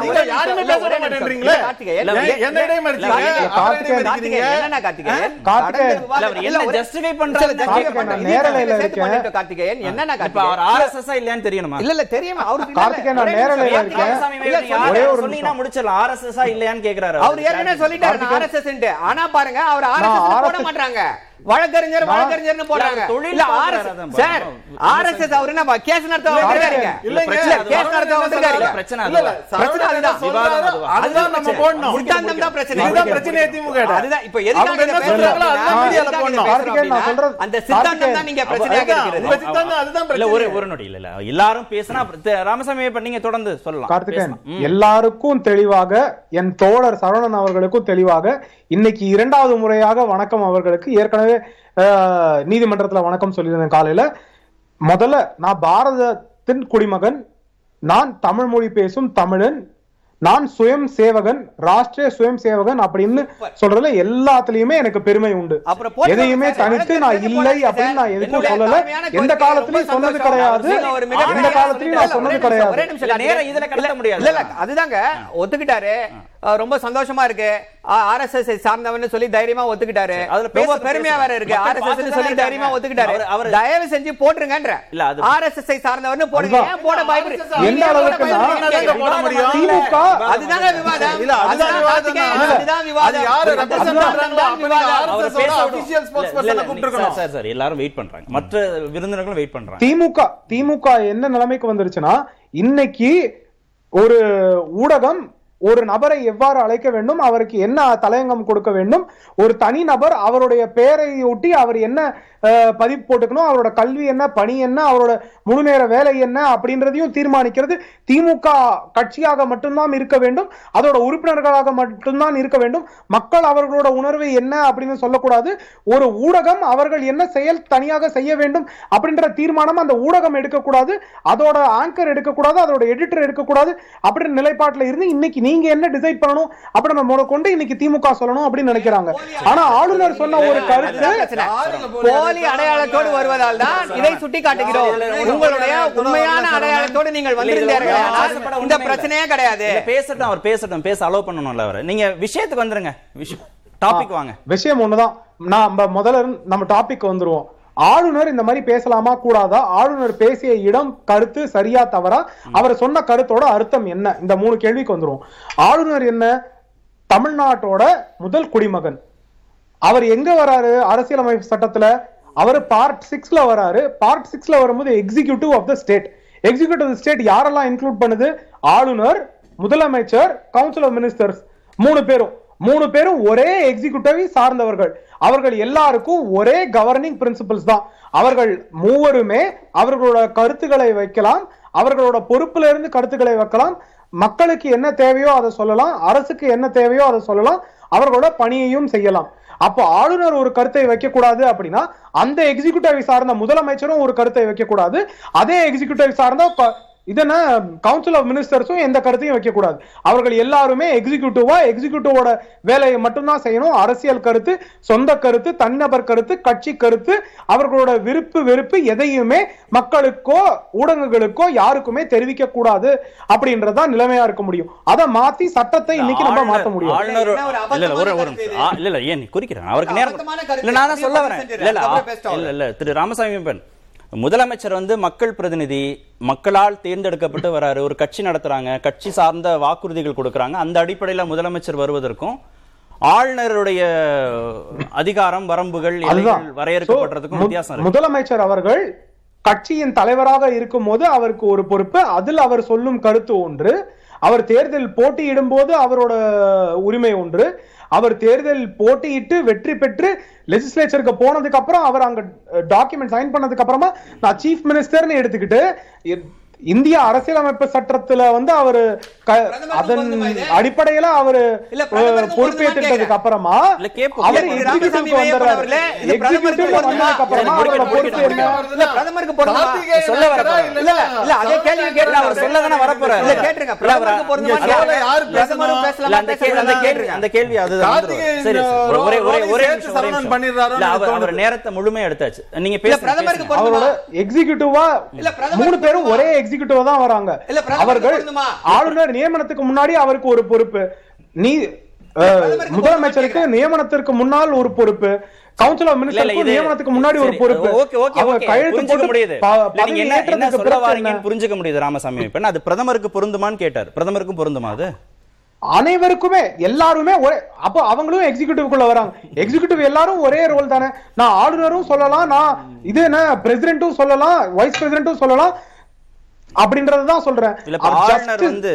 நீங்க யாருமே. பேச மாட்டேன்றீங்களே. கார்த்திகேயன், என்ன இடையே மறிச்சீங்க? இல்ல, இல்ல, கார்த்திகேயன், கார்த்திகேயன், என்னண்ணா கார்த்திகேயன்? கார்த்திகேயன். கடந்த விவாதம் இல்ல, அவர் என்ன நேரலையில இருக்கேன். கார்த்திகேயன் அவர் ஆர்எஸ்எஸ் இல்லையான்னு தெரியணுமா இல்ல இல்ல தெரியுமா இல்ல, கார்த்திகேயன், நான். நேரலையில இருக்கேன். ஒரே ஒரு நிமிஷம். முடிச்சிடலாம் ஆர்எஸ்எஸ் இல்லையான்னு கேக்குறாரு அவர் ஏற்கனவே சொல்லிட்டாரு. ஆர்எஸ்எஸ் ஆனா பாருங்க அவர் ஆர்எஸ்எஸ் போட மாட்டாங்க வழக்கறிஞர் வழக்கறிஞர்னு போடுறாங்க அவர் தொழில் அதான் சார். ஆர்எஸ்எஸ் அவர் என்ன கேஸ் நடத்த வந்திருக்காருங்க இல்லைங்க. பிரச்சனை இல்ல, கேஸ் நடத்த வந்திருக்காருங்க பிரச்சனை இல்ல, இல்ல, அதுவா? பிரச்சனை அதுதான். சொல்றாரு, விவாதம் அதுதான் நம்ம போடணும். சித்தாந்தம் தான் பிரச்சனை இதுதான் பிரச்சனையே திமுக ட. அதுதான் இப்ப எதுக்காக அவங்க என்ன இதை பேசுறோம் சொல்றாங்களோ அப்படின்னா, அதுதான் மீடியால எதுக்காக இதை போடணும். பேசுறோம் கார்த்திகேயன், நான் அப்படின்னா, சொல்றது- அந்த சித்தாந்தம் தான் கார்த்திகேயன். நீங்க பிரச்சனையாக அதுதான், இருக்கிறது உங்க சித்தாந்தம் அதுதான் இல்ல ஒரு பிரச்சனை. ஒரு நொடி இல்ல இல்ல எல்லாரும் பேசினா ராமசாமி நீங்க தொடர்ந்து சொல்லலாம் கார்த்திகேயன். எல்லாருக்கும் தெளிவாக என் தோழர் சரவணன் அவர்களுக்கும் தெளிவாக இன்னைக்கு இரண்டாவது முறையாக வணக்கம் அவர்களுக்கு ஏற்கனவே அஹ், நீதிமன்றத்துல வணக்கம் சொல்லியிருந்தேன் காலையில முதல்ல நான் பாரதத்தின் குடிமகன் நான் தமிழ் மொழி பேசும் தமிழன் நான் சுயம் சேவகன் ராஷ்டிரிய சுயம் சேவகன் அப்படின்னு சொல்றதுல எல்லாத்துலயுமே எனக்கு பெருமை உண்டு எதையுமே. தனித்து நான் இல்லை அப்படின்னு நான். எதுக்கும் சொல்லல எந்த காலத்திலயும் சொன்னது. கிடையாது எந்த காலத்திலயும் நான் சொன்னது கிடையாது அதுதாங்க ஒத்துக்கிட்டாரு ரொம்ப சந்தோஷமா இருக்கு ஆர்எஸ்எஸ் சார்ந்தவன்னு சொல்லி தைரியமா ஒத்துக்கிட்டாரு அதுல ரொம்ப பெருமையா. வேற இருக்கு ஆர்எஸ்எஸ் சொல்லி தைரியமா. ஒத்துக்கிட்டாரு அவரு- தயவு செஞ்சு போட்டுருங்கன்ற இல்ல, அது- ஆர்எஸ்எஸ் சார்ந்தவன்னு போடுங்க. ஏன் போட பயப்படுறீங்க எந்த அளவுக்கு போட முடியும்? திமுக அதுதாங்க விவாதம் இல்ல, அதுதான் விவாதம். அதுதான் யாரு. அவர் பேச. சார் சார் எல்லாரும் வெயிட் பண்றாங்க மற்ற விருந்தினர்களும் வெயிட் பண்றாங்க திமுக திமுக என்ன நிலைமைக்கு வந்துருச்சுன்னா இன்னைக்கு ஒரு ஊடகம் ஒரு நபரை எவ்வாறு அழைக்க வேண்டும் அவருக்கு என்ன தலையங்கம் கொடுக்க வேண்டும் ஒரு தனி நபர் அவருடைய பெயரை ஒட்டி அவர் என்ன பதிவு போட்டுக்கணும் அவரோட கல்வி என்ன பணி என்ன அவரோட முழு நேர வேலை என்ன அப்படின்றதையும் தீர்மானிக்கிறது திமுக கட்சியாக மட்டும்தான் இருக்க வேண்டும் அதோட உறுப்பினர்களாக மட்டும்தான் இருக்க வேண்டும். மக்கள் அவர்களோட உணர்வு என்ன அப்படின்னு சொல்லக்கூடாது. ஒரு ஊடகம் அவர்கள் என்ன செயல் தனியாக செய்ய வேண்டும் அப்படின்ற தீர்மானம் அந்த ஊடகம் எடுக்கக்கூடாது. அதோட ஆங்கர் எடுக்கக்கூடாது அதோட எடிட்டர் எடுக்கக்கூடாது அப்படின்ற நிலைப்பாட்டில் இருந்து இன்னைக்கு நீங்க என்ன டிசைட் பண்ணணும்? அப்படின்னு நம்ம கொண்டு இன்னைக்கு திமுக சொல்லணும் அப்படின்னு நினைக்கிறாங்க. ஆனா ஆளுநர் சொன்ன ஒரு கருத்து போலி அடையாளத்தோடு வருவதால் தான் இதை சுட்டி காட்டுகிறோம் உங்களுடைய உண்மையான அடையாளத்தோடு நீங்கள் வந்திருந்தீர்கள். இந்த பிரச்சனையே கிடையாது. பேசட்டும் அவர் பேசட்டும். பேச அலோவ் பண்ணணும்ல அவர். நீங்க விஷயத்துக்கு வந்துருங்க. டாபிக் வாங்க. விஷயம் ஒண்ணுதான். நம்ம முதல்ல நம்ம டாபிக் வந்துருவோம். ஆளுநர் இந்த மாதிரி பேசலாமா கூடாதா? ஆளுநர் பேசிய இடம் கருத்து சரியா தவறா? அவர் சொன்ன கருத்தோட அர்த்தம் என்ன? இந்த மூணு கேள்விக்கு வந்துடும் ஆளுநர் என்ன? தமிழ்நாட்டோட முதல் குடிமகன். அவர் எங்க வராரு? அரசியலமைப்பு சட்டத்துல. அவர் பார்ட் சிக்ஸ்ல வராரு. பார்ட் சிக்ஸ்ல வரும்போது executive of the state executive state யாரெல்லாம் இன்க்ளூட் பண்ணுது? ஆளுநர் முதலமைச்சர் கவுன்சில் ஆஃப் மினிஸ்டர்ஸ் மூணு பேரும். மூணு பேரும் ஒரே எக்ஸிகியூட்டிவ் சார்ந்தவர்கள். அவர்கள் எல்லாருக்கும் ஒரே கவர்னிங் பிரின்சிபல்ஸ் தான். அவர்கள் மூவருமே அவர்களோட கருத்துக்களை வைக்கலாம் அவர்களோட பொறுப்புல இருந்து கருத்துக்களை வைக்கலாம். மக்களுக்கு என்ன தேவையோ அதை சொல்லலாம் அரசுக்கு என்ன தேவையோ அதை சொல்லலாம் அவர்களோட பணியையும் செய்யலாம். அப்போ ஆளுநர் ஒரு கருத்தை வைக்கக்கூடாது அப்படின்னா அந்த எக்ஸிகியூட்டிவ் சார்ந்த முதலமைச்சரும் ஒரு கருத்தை வைக்கக்கூடாது. அதே எக்ஸிகியூட்டிவ் சார்ந்த க- இது என்ன கவுன்சில் ஆஃப் மினிஸ்டர்ஸும் எந்த கருத்தையும் வைக்க கூடாது அவர்கள் எல்லாருமே எக்ஸிகியூட்டிவா எக்ஸிகியூட்டிவோட வேலையை மட்டும்தான் செய்யணும். அரசியல் கருத்து சொந்த கருத்து தனிநபர் கருத்து கட்சி கருத்து அவர்களோட விருப்பு வெறுப்பு எதையுமே மக்களுக்கோ ஊடகங்களுக்கோ யாருக்குமே தெரிவிக்க கூடாது அப்படின்றதுதான் நிலைமையா இருக்க முடியும். அதை மாத்தி சட்டத்தை இன்னைக்கு நம்ம மாத்த முடியும். இல்ல இல்ல ஏன் நீ குறிக்கிறேன். அவருக்கு நேரம். இல்ல நான் சொல்ல வரேன். இல்ல இல்ல திரு ராமசாமி பெண். முதலமைச்சர் வந்து மக்கள் பிரதிநிதி மக்களால் தேர்ந்தெடுக்கப்பட்டு வராரு ஒரு கட்சி நடத்துறாங்க கட்சி சார்ந்த வாக்குறுதிகள் கொடுக்கறாங்க. அந்த அடிப்படையில முதலமைச்சர் வருவதற்கும் ஆளுநருடைய அதிகாரம் வரம்புகள் வரையறுக்கப்படுறதுக்கும் வித்தியாசம் முதலமைச்சர் அவர்கள் கட்சியின் தலைவராக இருக்கும் போது அவருக்கு ஒரு பொறுப்பு. அதில் அவர் சொல்லும் கருத்து ஒன்று. அவர் தேர்தல் போட்டியிடும் போது அவரோட உரிமை ஒன்று. அவர் தேர்தல் போட்டியிட்டு வெற்றி பெற்று லெஜிஸ்லேச்சருக்கு போனதுக்கு அப்புறம் அவர் அங்க டாக்குமெண்ட் சைன் பண்ணதுக்கு அப்புறமா நான் சீஃப் மினிஸ்டர்னு எடுத்துக்கிட்டு இந்திய அரசியலமைப்பு சட்டத்துல வந்து அவரு அதன்? அடிப்படையில அவரு பொருந்துமான்னு அப்புறமா. அவர். நேரத்தை முழுமையா எடுத்தாச்சு. நீங்க எக்ஸிகியூட்டிவா மூணு பேரும்? ஒரே எக்ஸிகியூட்டிவா தான் வராங்க. அவர்கள்? ஆளுநர் நியமனத்துக்கு முன்னாடி அவருக்கு ஒரு பொறுப்பு. நீ முதலமைச்சருக்கு நியமனத்திற்கு முன்னால் ஒரு பொறுப்பு. கவுன்சில் ஆஃப் மினிஸ்டருக்கு நியமனத்துக்கு முன்னாடி ஒரு பொறுப்பு. ஓகே, ஓகே, அவங்க ஓகே. கையெழுத்து போட்டு முடியுது. நீங்க என்ன- என்ன சொல்ல? வாரீங்கன்னு புரிஞ்சுக்க முடியுது ராமசாமி. இப்ப அது பிரதமருக்கு பொருந்துமான்னு கேட்டார். பிரதமருக்கும் பொருந்துமா அது? அனைவருக்குமே எல்லாருமே ஒரே அப்போ அவங்களும் எக்ஸிகியூட்டிவ்க்குள்ள வராங்க. எக்ஸிகியூட்டிவ் எல்லாரும் ஒரே ரோல் தானே. நான் ஆளுநரும் சொல்லலாம் நான் இது என்ன பிரசிடென்ட்டும் சொல்லலாம் வைஸ் பிரசிடென்ட்டும் சொல்லலாம். அப்படின்றதுதான் சொல்றேன். இல்ல ஆளுநர் வந்து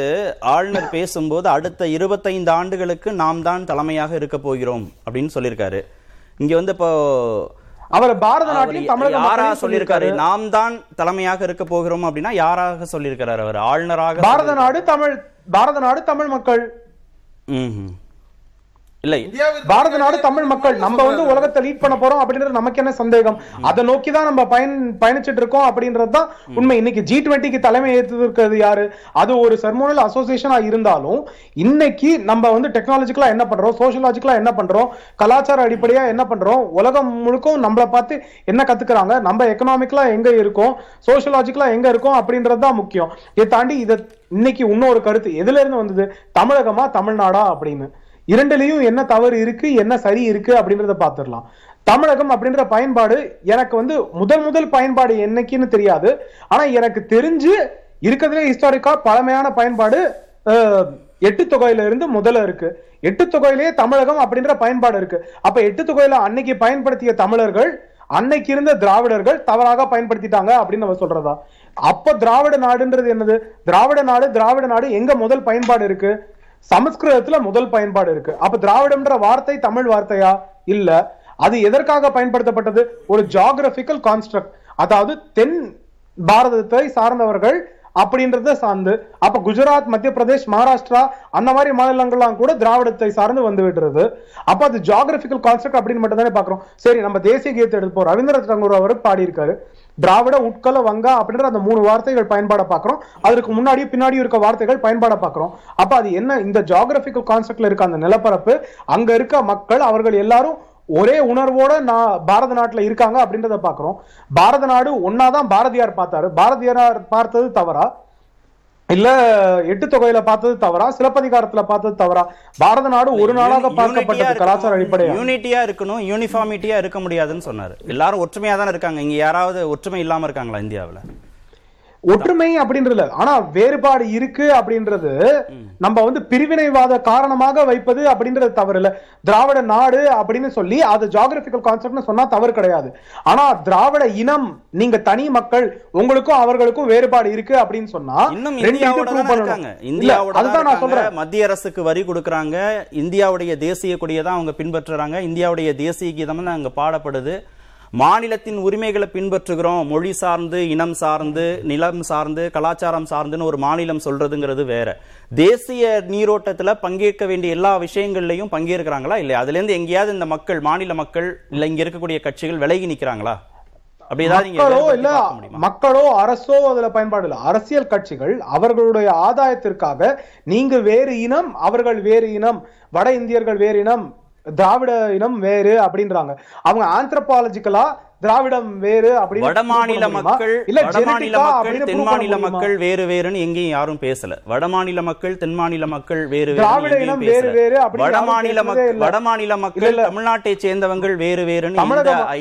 ஆளுநர் பேசும்போது அடுத்த இருபத்தைந்து ஆண்டுகளுக்கு நாம் தான் தலைமையாக இருக்க போகிறோம் அப்படின்னு சொல்லியிருக்காரு. இங்க வந்து இப்போ அவர் பாரத அவர் நாட்டையும் தமிழக யாரா சொல்லியிருக்காரு. நாம் தான் தலைமையாக இருக்க போகிறோம் அப்படின்னா யாராக சொல்லியிருக்காரு அவர்? ஆளுநராக பாரத நாடு தமிழ் பாரத நாடு தமிழ் மக்கள். ம்ஹும். இல்லை. பாரத நாடு தமிழ் மக்கள். நம்ம வந்து உலகத்தை லீட் பண்ண போறோம் அப்படின்றது நமக்கு என்ன சந்தேகம்? அதை நோக்கி தான் நம்ம பயன் பயணிச்சிட்டு இருக்கோம் அப்படின்றது தான் உண்மை. இன்னைக்கு ஜி டுவெண்ட்டிக்கு தலைமை ஏற்று இருக்கிறது யாரு? அது ஒரு செர்மோனல் அசோசியேஷனா இருந்தாலும் இன்னைக்கு நம்ம வந்து டெக்னாலஜிக்கலா என்ன பண்றோம்? சோஷியலாஜிக்கலா என்ன பண்றோம்? கலாச்சார அடிப்படையா என்ன பண்றோம்? உலகம் முழுக்கும் நம்மளை பார்த்து என்ன கத்துக்கிறாங்க? நம்ம எக்கனாமிக்கலா எங்க இருக்கோம்? சோஷியலாஜிக்கலா எங்க இருக்கோம் அப்படின்றது தான் முக்கியம். இதை தாண்டி இதை இன்னைக்கு இன்னொரு கருத்து. எதுல இருந்து வந்தது? தமிழகமா? தமிழ்நாடா? அப்படின்னு. இரண்டுலையும் என்ன தவறு இருக்கு என்ன சரி இருக்கு அப்படின்றத பார்த்துடலாம் தமிழகம் அப்படின்ற பயன்பாடு எனக்கு வந்து முதல் முதல் பயன்பாடு என்னைக்குன்னு தெரியாது. ஆனா எனக்கு தெரிஞ்சு இருக்கிறதுலே ஹிஸ்டாரிக்கா பழமையான பயன்பாடு எட்டு தொகையில இருந்து முதல்ல இருக்கு. எட்டு தொகையிலேயே தமிழகம் அப்படின்ற பயன்பாடு இருக்கு. அப்ப எட்டு தொகையில அன்னைக்கு பயன்படுத்திய தமிழர்கள் அன்னைக்கு இருந்த திராவிடர்கள் தவறாக பயன்படுத்திட்டாங்க அப்படின்னு நம்ம சொல்றதா? அப்ப திராவிட நாடுன்றது என்னது? திராவிட நாடு திராவிட நாடு எங்க முதல் பயன்பாடு இருக்கு? சமஸ்கிருதத்துல முதல் பயன்பாடு இருக்கு. அப்ப திராவிடம்ன்ற வார்த்தை தமிழ் வார்த்தையா? இல்ல. அது எதற்காக பயன்படுத்தப்பட்டது? ஒரு ஜியாகிரபிக்கல் கான்ஸ்ட்ரக்ட் அதாவது தென் பாரதத்தை சார்ந்தவர்கள் அப்படின்றத சார்ந்து. அப்ப குஜராத் மத்திய பிரதேஷ் மகாராஷ்டிரா அந்த மாதிரி மாநிலங்கள்லாம் கூட திராவிடத்தை சார்ந்து வந்து விடுறது. அப்ப அது ஜாகிரபிக்கல் கான்செப்ட் அப்படின்னு மட்டும் தானே பாக்குறோம். சரி நம்ம தேசிய கீதத்தை எடுப்போம் ரவீந்திரநாத் தங்கூர் அவர் பாடியிருக்காரு. திராவிட உட்கல வங்கா அப்படின்ற அந்த மூணு வார்த்தைகள் பயன்பாட பாக்குறோம் அதற்கு முன்னாடி பின்னாடி இருக்க வார்த்தைகள் பயன்பாட பாக்குறோம் அப்ப அது என்ன? இந்த ஜியாகிரபிக்கல் கான்செப்ட்ல இருக்க அந்த நிலப்பரப்பு அங்க இருக்க மக்கள் அவர்கள் எல்லாரும் ஒரே உணர்வோட நான் பாரத நாட்டுல இருக்காங்க அப்படின்றத பாக்குறோம் பாரத நாடு ஒன்னாதான் பாரதியார் பார்த்தாரு. பாரதியார் பார்த்தது தவறா? இல்ல எட்டு தொகையில பார்த்தது தவறா? சிலப்பதிகாரத்துல பார்த்தது தவறா? பாரத நாடு ஒரு நாளாக பார்க்கப்பட்டது கலாச்சார அடிப்படையா? யூனிட்டியா இருக்கணும் யூனிஃபார்மிட்டியா இருக்க முடியாதுன்னு சொன்னாரு. எல்லாரும் ஒற்றுமையா தானே இருக்காங்க. இங்க யாராவது ஒற்றுமை இல்லாம இருக்காங்களா இந்தியாவுல? ஒற்றுமை அப்படின்றது ஆனா வேறுபாடு இருக்கு அப்படின்றது நம்ம வந்து பிரிவினைவாத காரணமாக வைப்பது அப்படின்றது தவறு இல்ல திராவிட நாடு அப்படின்னு சொல்லி அது ஜியாகிரபிக்கல் கான்செப்ட்னு சொன்னா தவறு கிடையாது. ஆனா திராவிட இனம் நீங்க தனி மக்கள் உங்களுக்கும் அவர்களுக்கும் வேறுபாடு இருக்கு அப்படின்னு சொன்னா இன்னும் இந்தியாவோட அதுதான் நான் சொல்றேன். மத்திய அரசுக்கு வரி கொடுக்கறாங்க. இந்தியாவுடைய தேசிய கொடியை தான் அவங்க பின்பற்றுறாங்க. இந்தியாவுடைய தேசிய கீதம் அங்க பாடப்படுது. மாநிலத்தின் உரிமைகளை பின்பற்றுகிறோம். மொழி சார்ந்து இனம் சார்ந்து நிலம் சார்ந்து கலாச்சாரம் சார்ந்துன்னு ஒரு மாநிலம் சொல்றதுங்கிறது வேற. தேசிய நீரோட்டத்துல பங்கேற்க வேண்டிய எல்லா விஷயங்கள்லயும் பங்கேற்கிறாங்களா? இல்லையா? அதுல இருந்து எங்கேயாவது இந்த மக்கள் மாநில மக்கள் இல்ல இங்க இருக்கக்கூடிய கட்சிகள் விலகி நிக்கிறாங்களா? அப்படி ஏதாவது நீங்க மக்களோ இல்ல? மக்களோ அரசோ அதுல பயன்பாடு இல்ல. அரசியல் கட்சிகள் அவர்களுடைய ஆதாயத்திற்காக நீங்க வேறு இனம் அவர்கள் வேறு இனம் வட இந்தியர்கள் வேறு இனம் திராவிட இனம் வேறு அப்படின்றாங்க அவங்க ஆந்த்ரபாலஜிக்கலா திராவிடம் வேறு அப்படின்னு வட மாநில prove பண்ண முடியுமா? மக்கள் இல்ல வட மாநில genetic-ஆ மக்கள் அப்படின்னு தென் prove பண்ண மாநில முடியுமா? மக்கள் வேறு வேறுன்னு எங்கேயும் யாரும் பேசல வட மாநில மக்கள் தென் மாநில மக்கள் வேறு திராவிட வேறு இனம் வேறு பேசல வேறு அப்படின்னு வட யாரும் மாநில பேசுனதே மக்கள் இல்ல. வட மாநில இல்ல, மக்கள். தமிழ்நாட்டை சேர்ந்தவங்கள் வேறு வேறுன்னு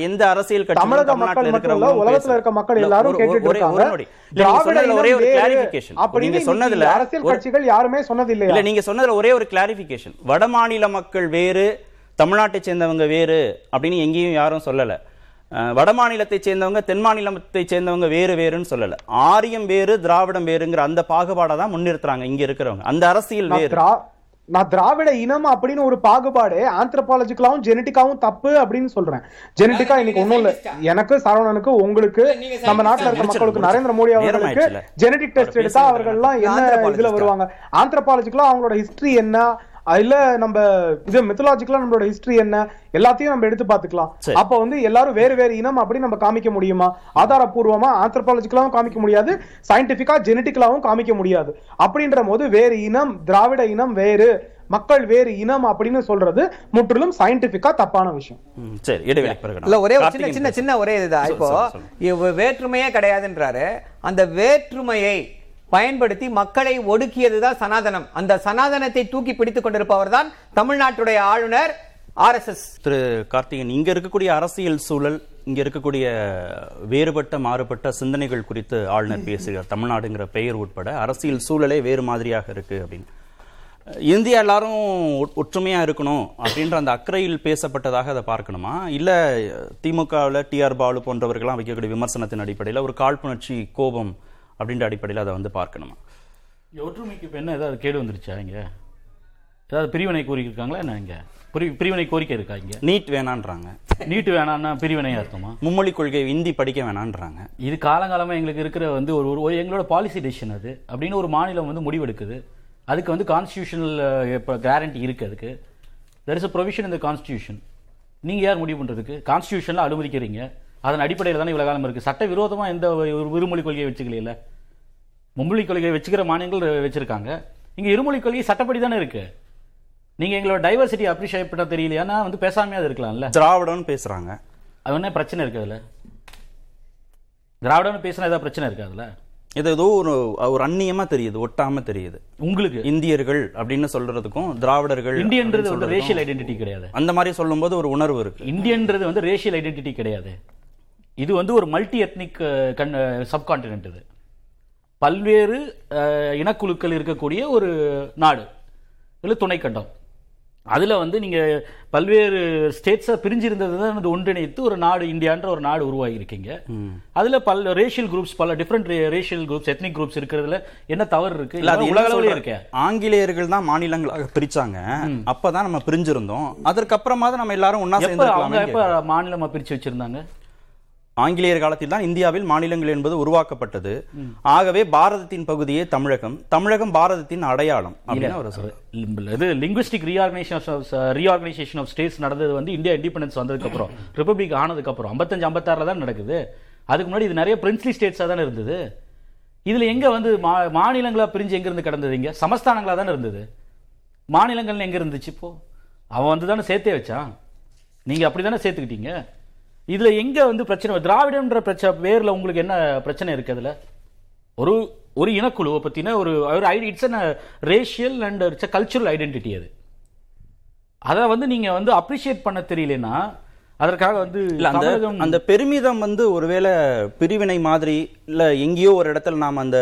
எந்த அரசியல் கட்சி தமிழக மக்கள் இல்ல உலகத்துல இருக்க மக்கள் எல்லாரும் கேட்டுட்டு இருக்காங்க திராவிட திராவிட ஒரே ஒரு கிளாரிபிகேஷன் நீங்க சொன்னதுல அரசியல் கட்சிகள் யாருமே சொன்னது இல்ல நீங்க சொன்னதுல ஒரே ஒரு கிளாரிபிகேஷன் வட மாநில மக்கள் வேறு தமிழ்நாட்டை சேர்ந்தவங்க வேறு அப்படின்னு எங்கேயும் யாரும் சொல்லல. வட மாநிலத்தை சேர்ந்தவங்க தென் மாநிலத்தை சேர்ந்தவங்க வேறு வேறுன்னு சொல்லல. ஆரியம் வேறு திராவிடம் வேறுங்கிற அந்த பாகுபாடை தான் முன்னிறுத்துறாங்க இங்க இருக்கிறவங்க. அந்த அரசியல் வேறு. நான் திராவிட இனம் அப்படின்னு ஒரு பாகுபாடு ஆந்த்ரபாலஜிக்கலாவும் ஜெனட்டிக்காவும் தப்பு அப்படின்னு சொல்றேன். ஜெனட்டிக்கா இன்னைக்கு ஒண்ணும் இல்ல. எனக்கு சரவணனுக்கு உங்களுக்கு நம்ம நாட்டுல இருக்க மக்களுக்கு. நரேந்திர மோடி அவர்களுக்கு. ஜெனடிக் டெஸ்ட் எடுத்தா அவர்கள் எல்லாம் என்ன இதுல? வருவாங்க? ஆந்த்ரபாலஜிக்கலா அவங்களோட ஹிஸ்டரி என்ன? இல்ல நம்ம இது மித்தலாஜிக்கலா நம்மளோட ஹிஸ்டரி என்ன எல்லாத்தையும் நம்ம எடுத்து பாத்துக்கலாம். அப்ப வந்து எல்லாரும் வேறு வேறு இனம் அப்படி நம்ம காமிக்க முடியுமா? ஆதாரப்பூர்வமா ஆந்த்ரபாலஜிக்கலாவும் காமிக்க முடியாது சயின்டிபிக்கா ஜெனட்டிக்கலாவும் காமிக்க முடியாது. அப்படின்ற போது வேறு இனம் திராவிட இனம் வேறு மக்கள் வேறு இனம் அப்படின்னு சொல்றது முற்றிலும் சயின்டிபிக்கா தப்பான விஷயம். இல்ல ஒரே சின்ன சின்ன சின்ன ஒரே இதுதான். இப்போ வேற்றுமையே கிடையாதுன்றாரு. அந்த வேற்றுமையை பயன்படுத்தி மக்களை ஒடுக்கியதுதான் சனாதனம். அந்த சனாதனத்தை தூக்கி பிடித்துக் கொண்டிருப்பவர் தான் தமிழ்நாட்டுடைய ஆளுநர் ஆர்எஸ்எஸ் திரு கார்த்திகன் இங்க இருக்கக்கூடிய அரசியல் சூழல் இங்க இருக்கக்கூடிய வேறுபட்ட மாறுபட்ட சிந்தனைகள் குறித்து ஆளுநர் பேசுகிறார். தமிழ்நாடுங்கிற பெயர் உட்பட அரசியல் சூழலே வேறு மாதிரியாக இருக்கு அப்படின்னு. இந்தியா எல்லாரும் ஒ- ஒற்றுமையா இருக்கணும் அப்படின்ற அந்த அக்கறையில் பேசப்பட்டதாக அதை பார்க்கணுமா? இல்ல திமுகவில் டிஆர் பாலு போன்றவர்கள்லாம் வைக்கக்கூடிய விமர்சனத்தின் அடிப்படையில் ஒரு காழ்ப்புணர்ச்சி கோபம் அப்படின்ற அடிப்படையில் அதை வந்து பார்க்கணுமா? ஒற்றுமைக்கு இப்போ என்ன ஏதாவது கேடு வந்துருச்சா இங்க? ஏதாவது பிரிவினை கோரிக்கை இருக்காங்களா என்ன இங்க? பிரி- பிரிவினை கோரிக்கை இருக்கா இங்க? நீட் வேணான்றாங்க. நீட்டு வேணாம்னா பிரிவினை அர்த்தமா? மும்மொழி கொள்கை இந்தி படிக்க வேணான்றாங்க. இது காலங்காலமா எங்களுக்கு இருக்கிற வந்து ஒரு ஒரு- எங்களோட பாலிசி டெசிஷன் அது. அப்படின்னு ஒரு மாநிலம் வந்து முடிவெடுக்குது. அதுக்கு வந்து கான்ஸ்டியூஷனல் இப்போ கேரண்டி இருக்கு அதுக்கு. தெர் இஸ் அ ப்ரொவிஷன் இந்த கான்ஸ்டியூஷன் நீங்க யார் முடிவு பண்றதுக்கு? கான்ஸ்டியூஷன்ல அனுமதிக்கிறீங்க. அதன் அடிப்படையில் தானே இவ்வளவு காலம் இருக்கு. சட்ட விரோதமா எந்த ஒரு இருமொழி கொள்கையை வச்சுக்கல மும்மொழி கொள்கையை வச்சுக்கிற மாநிலங்கள் வச்சிருக்காங்க. இங்க இருமொழி கொள்கை சட்டப்படி தானே இருக்கு. நீங்க எங்களோட டைவர்சிட்டி அப்ரிஷியேட் பண்ண தெரியலையானா வந்து பேசாமையாவது இருக்கலாம்ல. திராவிடம்னு பேசுறாங்க. அது என்ன பிரச்சனை இருக்கு அதுல. திராவிடம்னு பேசினா ஏதாவது பிரச்சனை இருக்கு அதுல? இது ஏதோ ஒரு ஒரு அந்நியமா தெரியுது ஒட்டாம தெரியுது. உங்களுக்கு? இந்தியர்கள் அப்படின்னு சொல்றதுக்கும் திராவிடர்கள் இந்தியன்றது வந்து சொல்றதுக்கும் ரேஷியல் ஐடென்டிட்டி கிடையாது. அந்த மாதிரி சொல்லும்போது ஒரு உணர்வு இருக்கு. இந்தியன்றது வந்து ரேஷியல் ஐடென்டிட்டி கிடையாது. இது வந்து ஒரு மல்டி எத்னிக் கண் சப்கான்டினென்ட் இது. பல்வேறு இனக்குழுக்கள் இருக்கக்கூடிய ஒரு நாடு. இல்லை துணைக்கண்டம். அதுல வந்து நீங்க பல்வேறு ஸ்டேட்ஸா பிரிஞ்சிருந்தது தான் வந்து ஒன்றிணைத்து ஒரு நாடு இந்தியான்ற ஒரு நாடு உருவாகி இருக்கீங்க அதுல பல ரேஷியல் குரூப்ஸ் பல different racial groups ethnic groups இருக்கிறதுல என்ன தவறு இருக்கு? இல்ல அது இதெல்லாம் உலக உலக அளவுல அளவுல இருக்க. ஆங்கிலேயர்கள் தான் மாநிலங்களாக பிரிச்சாங்க. அப்பதான் நம்ம பிரிஞ்சிருந்தோம். அதற்கப்புறமா தான் நம்ம எல்லாரும் அவங்க சேர்ந்து எப்ப மாநிலமா பிரிச்சு வச்சிருந்தாங்க? ஆங்கிலேயர் காலத்தில் தான் இந்தியாவில் மாநிலங்கள் என்பது உருவாக்கப்பட்டது. ஆகவே பாரதத்தின் பகுதியே தமிழகம். தமிழகம் பாரதத்தின் அடையாளம் அப்படின்னு இது linguistic reorganisation reorganisation of states நடந்தது வந்து இந்தியா இண்டிபெண்டன்ஸ் வந்ததுக்கு அப்புறம் ரிப்பப்ளிக் ஆனதுக்கு அப்புறம் 55 56 தான் நடக்குது. அதுக்கு முன்னாடி இது நிறைய பிரின்ஸ்லி ஸ்டேட்ஸாக தானே இருந்தது. இதுல எங்க வந்து மா- மாநிலங்களா பிரிஞ்சு எங்க இருந்து கடந்தது இங்க? சமஸ்தானங்களா தானே இருந்தது. மாநிலங்கள்னு எங்க இருந்துச்சு இப்போ? அவன் வந்து தானே சேர்த்தே வச்சான். நீங்க அப்படிதானே சேர்த்துக்கிட்டீங்க? இதுல எங்க வந்து பிரச்சனை திராவிடம்ன்ற பிரச்சனை வேர்ல உங்களுக்கு என்ன பிரச்சனை இருக்கு அதுல? ஒரு ஒரு இனக்குழுவை பத்தின ஒரு ஒரு it's an racial and it's cultural identity அது. அதை வந்து நீங்க வந்து அப்ரிஷியேட் பண்ண தெரியலன்னா அதற்காக வந்து அந்த அந்த பெருமிதம் வந்து ஒருவேளை பிரிவினை மாதிரி இல்ல எங்கேயோ ஒரு இடத்துல நாம் அந்த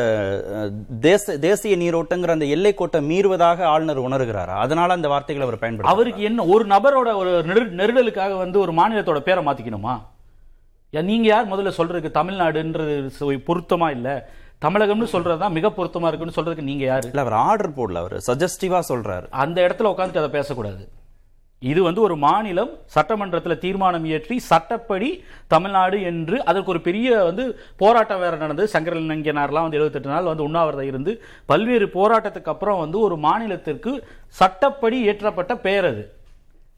தேச தேசிய நீரோட்டங்கிற அந்த எல்லை கோட்டை மீறுவதாக ஆளுநர் உணர்கிறாரா? அதனால அந்த வார்த்தைகளை அவர் பயன்படுத்த அவருக்கு என்ன ஒரு நபரோட ஒரு நெரு- நெருடலுக்காக வந்து ஒரு மாநிலத்தோட பேரை மாத்திக்கணுமா? யா, நீங்க யார் முதல்ல சொல்றதுக்கு தமிழ்நாடுன்றது பொருத்தமா இல்ல? தமிழகம்னு சொல்றதுதான் மிக பொருத்தமா இருக்குன்னு சொல்றதுக்கு நீங்க யாரு? இல்ல அவர் ஆர்டர் போடல அவர் சஜஸ்டிவா சொல்றாரு. அந்த இடத்துல உட்காந்துட்டு அதை பேசக்கூடாது. இது வந்து ஒரு மாநிலம் சட்டமன்றத்தில் தீர்மானம் இயற்றி சட்டப்படி தமிழ்நாடு என்று அதற்கு ஒரு பெரிய வந்து போராட்டம் வேற நடந்தது. சங்கரலிங்கனார்லாம் வந்து எழுபத்தெட்டு நாள் வந்து உண்ணாவிரதம் இருந்து பல்வேறு போராட்டத்துக்கு அப்புறம் வந்து ஒரு மாநிலத்திற்கு சட்டப்படி ஏற்றப்பட்ட பெயர் அது.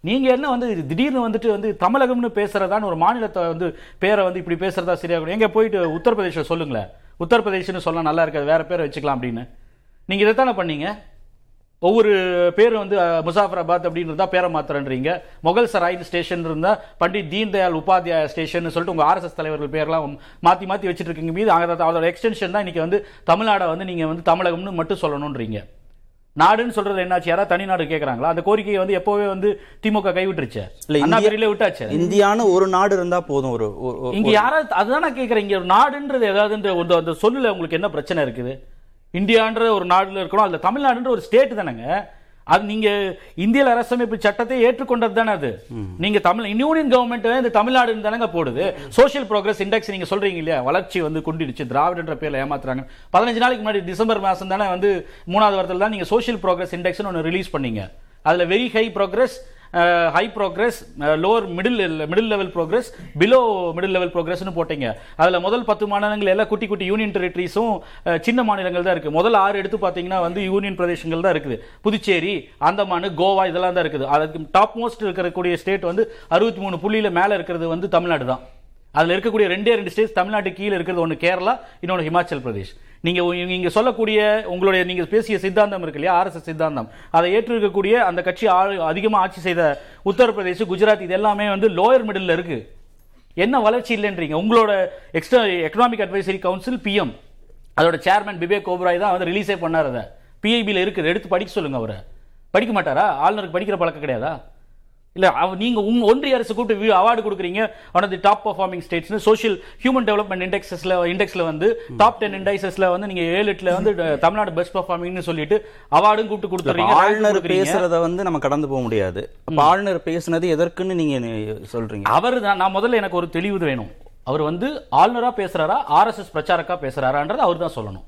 நீங்கள் என்ன வந்து திடீர்னு வந்துட்டு வந்து தமிழகம்னு பேசுகிறதான்னு ஒரு மாநிலத்தை வந்து பேரை வந்து இப்படி பேசுகிறதா சரியா எங்கே போயிட்டு உத்தரப்பிரதேசம் சொல்லுங்களேன். உத்தரப்பிரதேசன்னு சொல்ல நல்லா இருக்காது. வேறு பேரை வச்சுக்கலாம் அப்படின்னு. நீங்கள் இதைத்தானே பண்ணீங்க? ஒவ்வொரு பேரும் வந்து முசாஃபராபாத் அப்படின்னு இருந்தா பேரை மாத்திரன்றீங்க முகல் சராய் ஸ்டேஷன் இருந்தா பண்டிட் தீன் தயாள் உபாத்யாயா ஸ்டேஷன் சொல்லிட்டு உங்க ஆர்எஸ்எஸ் தலைவர்கள் பேர்லாம் மாத்தி மாத்தி வச்சிட்டு இருக்கீங்க மீது அதோட எக்ஸ்டென்ஷன் தான் இன்னைக்கு வந்து தமிழ்நாடை வந்து நீங்க வந்து தமிழகம்னு மட்டும் சொல்லணும்ன்றீங்க நாடுன்னு சொல்றது என்னாச்சு? யாராவது தனி நாடு கேக்குறாங்களா? அந்த கோரிக்கையை வந்து எப்போவே வந்து திமுக கைவிட்டுருச்சு. இல்ல அண்ணா இந்தியா- பெரியில விட்டாச்சு. இந்தியான்னு ஒரு நாடு இருந்தா போதும் ஒரு இங்க யாராவது அதுதான் நான் கேக்குறேன் இங்க நாடுன்றது ஏதாவது இந்த ஒரு- அந்த சொல்லுல உங்களுக்கு என்ன பிரச்சனை இருக்குது? இந்தியான்ற ஒரு நாடுல இருக்கணும் அதுல தமிழ்நாடுன்ற ஒரு ஸ்டேட் தானேங்க. அது நீங்க இந்திய அரசமைப்பு சட்டத்தை ஏற்றுக்கொண்டது தானே அது. நீங்க தமிழ் யூனியன் கவர்மெண்ட் இந்த தமிழ்நாடுன்னு தானங்க போடுது. சோஷியல் ப்ரோக்ரஸ் இண்டெக்ஸ் நீங்க சொல்றீங்க இல்லையா? வளர்ச்சி வந்து குண்டிடுச்சு. திராவிடன்ற பேர்ல ஏமாத்துறாங்க. பதினஞ்சு நாளைக்கு முன்னாடி டிசம்பர் மாசம் தானே வந்து மூணாவது வாரத்தில் தான் நீங்க சோஷியல் ப்ரோக்ரஸ் இண்டெக்ஸ்னு ஒன்று ரிலீஸ் பண்ணீங்க. அதுல very high progress high progress lower middle middle level progress below middle level ப்ரோக்ரஸ்னு போட்டீங்க. அதில் முதல் பத்து மாநிலங்கள் எல்லாம் குட்டி குட்டி யூனியன் டெரிட்டரிஸும் சின்ன மாநிலங்கள் தான் இருக்குது முதல் ஆறு எடுத்து பார்த்தீங்கன்னா வந்து யூனியன் பிரதேசங்கள் தான் இருக்குது. புதுச்சேரி அந்தமான் கோவா இதெல்லாம் தான் இருக்குது. அதுக்கு டாப் மோஸ்ட் இருக்கக்கூடிய ஸ்டேட் வந்து அறுபத்தி மூணு புள்ளியில மேலே இருக்கிறது வந்து தமிழ்நாடு தான். அதில் இருக்கக்கூடிய ரெண்டே ரெண்டு ஸ்டேட்ஸ் தமிழ்நாட்டு கீழே இருக்கிறது ஒன்று கேரளா இன்னொன்று ஹிமாச்சல் பிரதேஷ். நீங்கள் நீங்கள் சொல்லக்கூடிய உங்களுடைய நீங்கள் பேசிய சித்தாந்தம் இருக்கு இல்லையா? ஆர்எஸ்எஸ் சித்தாந்தம். அதை ஏற்றிருக்கக்கூடிய அந்த கட்சி அதிகமாக ஆட்சி செய்த உத்தரப்பிரதேஷ் குஜராத் இது எல்லாமே வந்து லோயர் மிடில் இருக்கு. என்ன வளர்ச்சி இல்லைன்றீங்க. உங்களோட extra economic advisory council PM அதோட சேர்மன் விவேக் ஓபராய் தான் வந்து ரிலீஸே பண்ணார் அதை. பிஐபியில் இருக்குது எடுத்து படிக்க சொல்லுங்க அவரை. படிக்க மாட்டாரா? ஆளுநருக்கு படிக்கிற பழக்கம் கிடையாதா? இல்ல நீங்க உங்க ஒன்றிய அரசு கூப்பிட்டு அவார்டு கொடுக்குறீங்க. One of the top performing states social human development இண்டெக்ஸஸ்ல இண்டெக்ஸ்ல வந்து டாப் டென் இண்டைசஸ்ல வந்து நீங்க ஏழு எட்டுல வந்து தமிழ்நாடு பெஸ்ட் பர்ஃபார்மிங்னு சொல்லிட்டு அவார்டும் கூப்பிட்டு கொடுத்துறீங்க ஆளுநர். பேசுறத வந்து நம்ம கடந்து போக முடியாது. ஆளுநர் பேசுனது எதற்குன்னு நீங்க சொல்றீங்க? அவர் தான் நான் முதல்ல எனக்கு ஒரு தெளிவு வேணும். அவர் வந்து ஆளுநரா பேசுறாரா ஆர்எஸ்எஸ் பிரச்சாரக்கா பேசுறாரான்றது அவர் தான் சொல்லணும்.